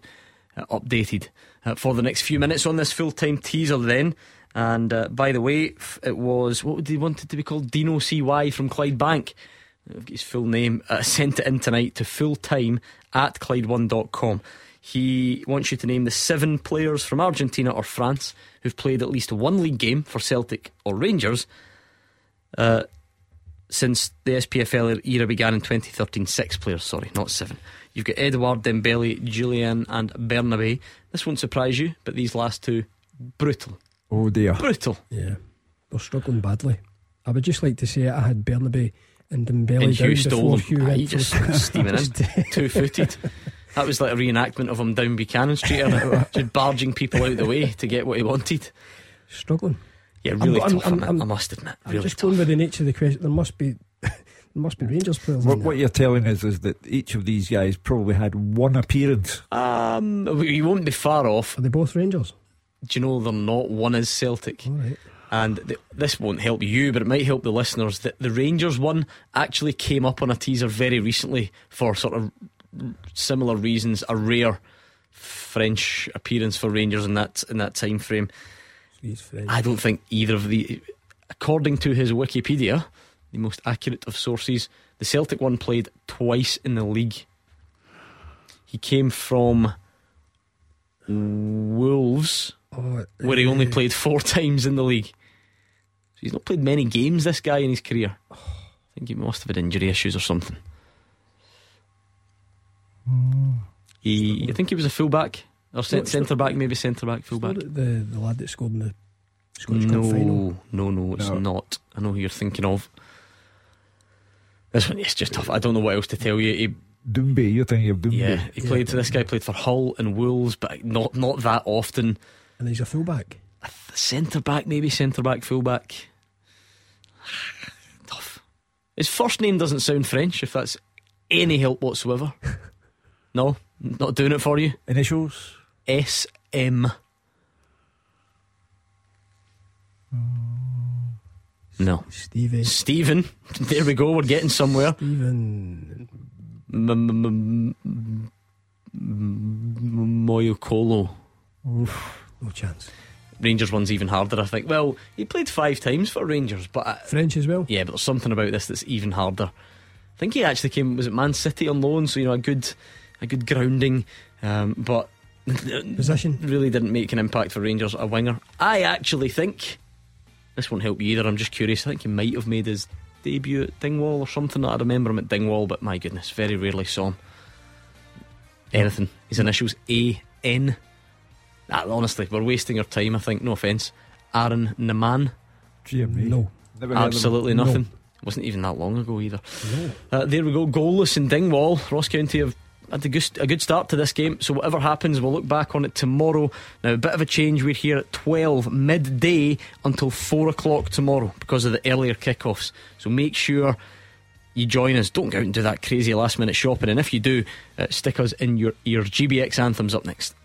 uh, updated uh, for the next few minutes on this full time teaser then. And uh, by the way, it was what would he want it to be called? Dino CY from Clydebank. I've got his full name. Uh, sent it in tonight to fulltime at Clyde1.com. He wants you to name the seven players from Argentina or France who've played at least one league game for Celtic or Rangers uh, since the SPFL era began in 2013. Six players, sorry, not seven. You've got Edouard, Dembele, Jullien, and Bernabei. This won't surprise you, but these last two, brutal. Oh dear. Brutal. Yeah. They're struggling badly. I would just like to say I had Bernabei and Dembele and Hugh before Hugh just steaming in, two footed. That was like a reenactment of him down Buchanan Street, just barging people out the way to get what he wanted. Struggling. Yeah, really I'm, tough. I'm, I'm, i must admit, really I'm just tough. going with the nature of the question. There must be there must be Rangers players. What, what, you're telling us is that each of these guys probably had one appearance. Um, you won't be far off. Are they both Rangers? Do you know they're not? One is Celtic. All right. And the, this won't help you, but it might help the listeners. That the Rangers one actually came up on a teaser very recently for sort of similar reasons. A rare French appearance for Rangers in that in that time frame. I don't think either of the, according to his Wikipedia, the most accurate of sources. The Celtic one played twice in the league. He came from Wolves, oh, where he only eh. played four times in the league. So he's not played many games, this guy, in his career. I think he must have had injury issues or something. Hmm. He, I think he was a fullback or centre back, maybe centre back, fullback. The the lad that scored in the Scottish no, Cup final. No, no, it's no. not. I know who you're thinking of. This one, it's just tough. I don't know what else to tell you. He, Doumbé, you're thinking of Doumbé. Yeah, he played. Yeah. This guy played for Hull and Wolves, but not not that often. And he's a fullback. Centre back, maybe centre back, fullback. Tough. His first name doesn't sound French. If that's any help whatsoever. no, not doing it for you. Initials. S M. No. Stephen. Stephen. There we go. We're getting somewhere. Stephen. Mouyokolo. No chance. Rangers one's even harder, I think. Well, he played five times for Rangers, but uh, French as well. Yeah, but there's something about this that's even harder. I think he actually came was it Man City on loan, so you know a good a good grounding, um, but position really didn't make an impact for Rangers. A winger, I actually think this won't help you either. I'm just curious. I think he might have made his debut at Dingwall or something. I remember him at Dingwall, but my goodness, very rarely saw him. Anything. His initials A N. Ah, honestly, we're wasting our time. I think. No offence, Aaron Nemane. No, absolutely nothing. No. Wasn't even that long ago either. No. Uh, there we go. Goalless in Dingwall. Ross County have had a good, start to this game. So whatever happens, we'll look back on it tomorrow. Now a bit of a change. We're here at twelve midday until four o'clock tomorrow because of the earlier kickoffs. So make sure you join us. Don't go out and do that crazy last minute shopping. And if you do, uh, stick us in your ear. GBX anthems up next.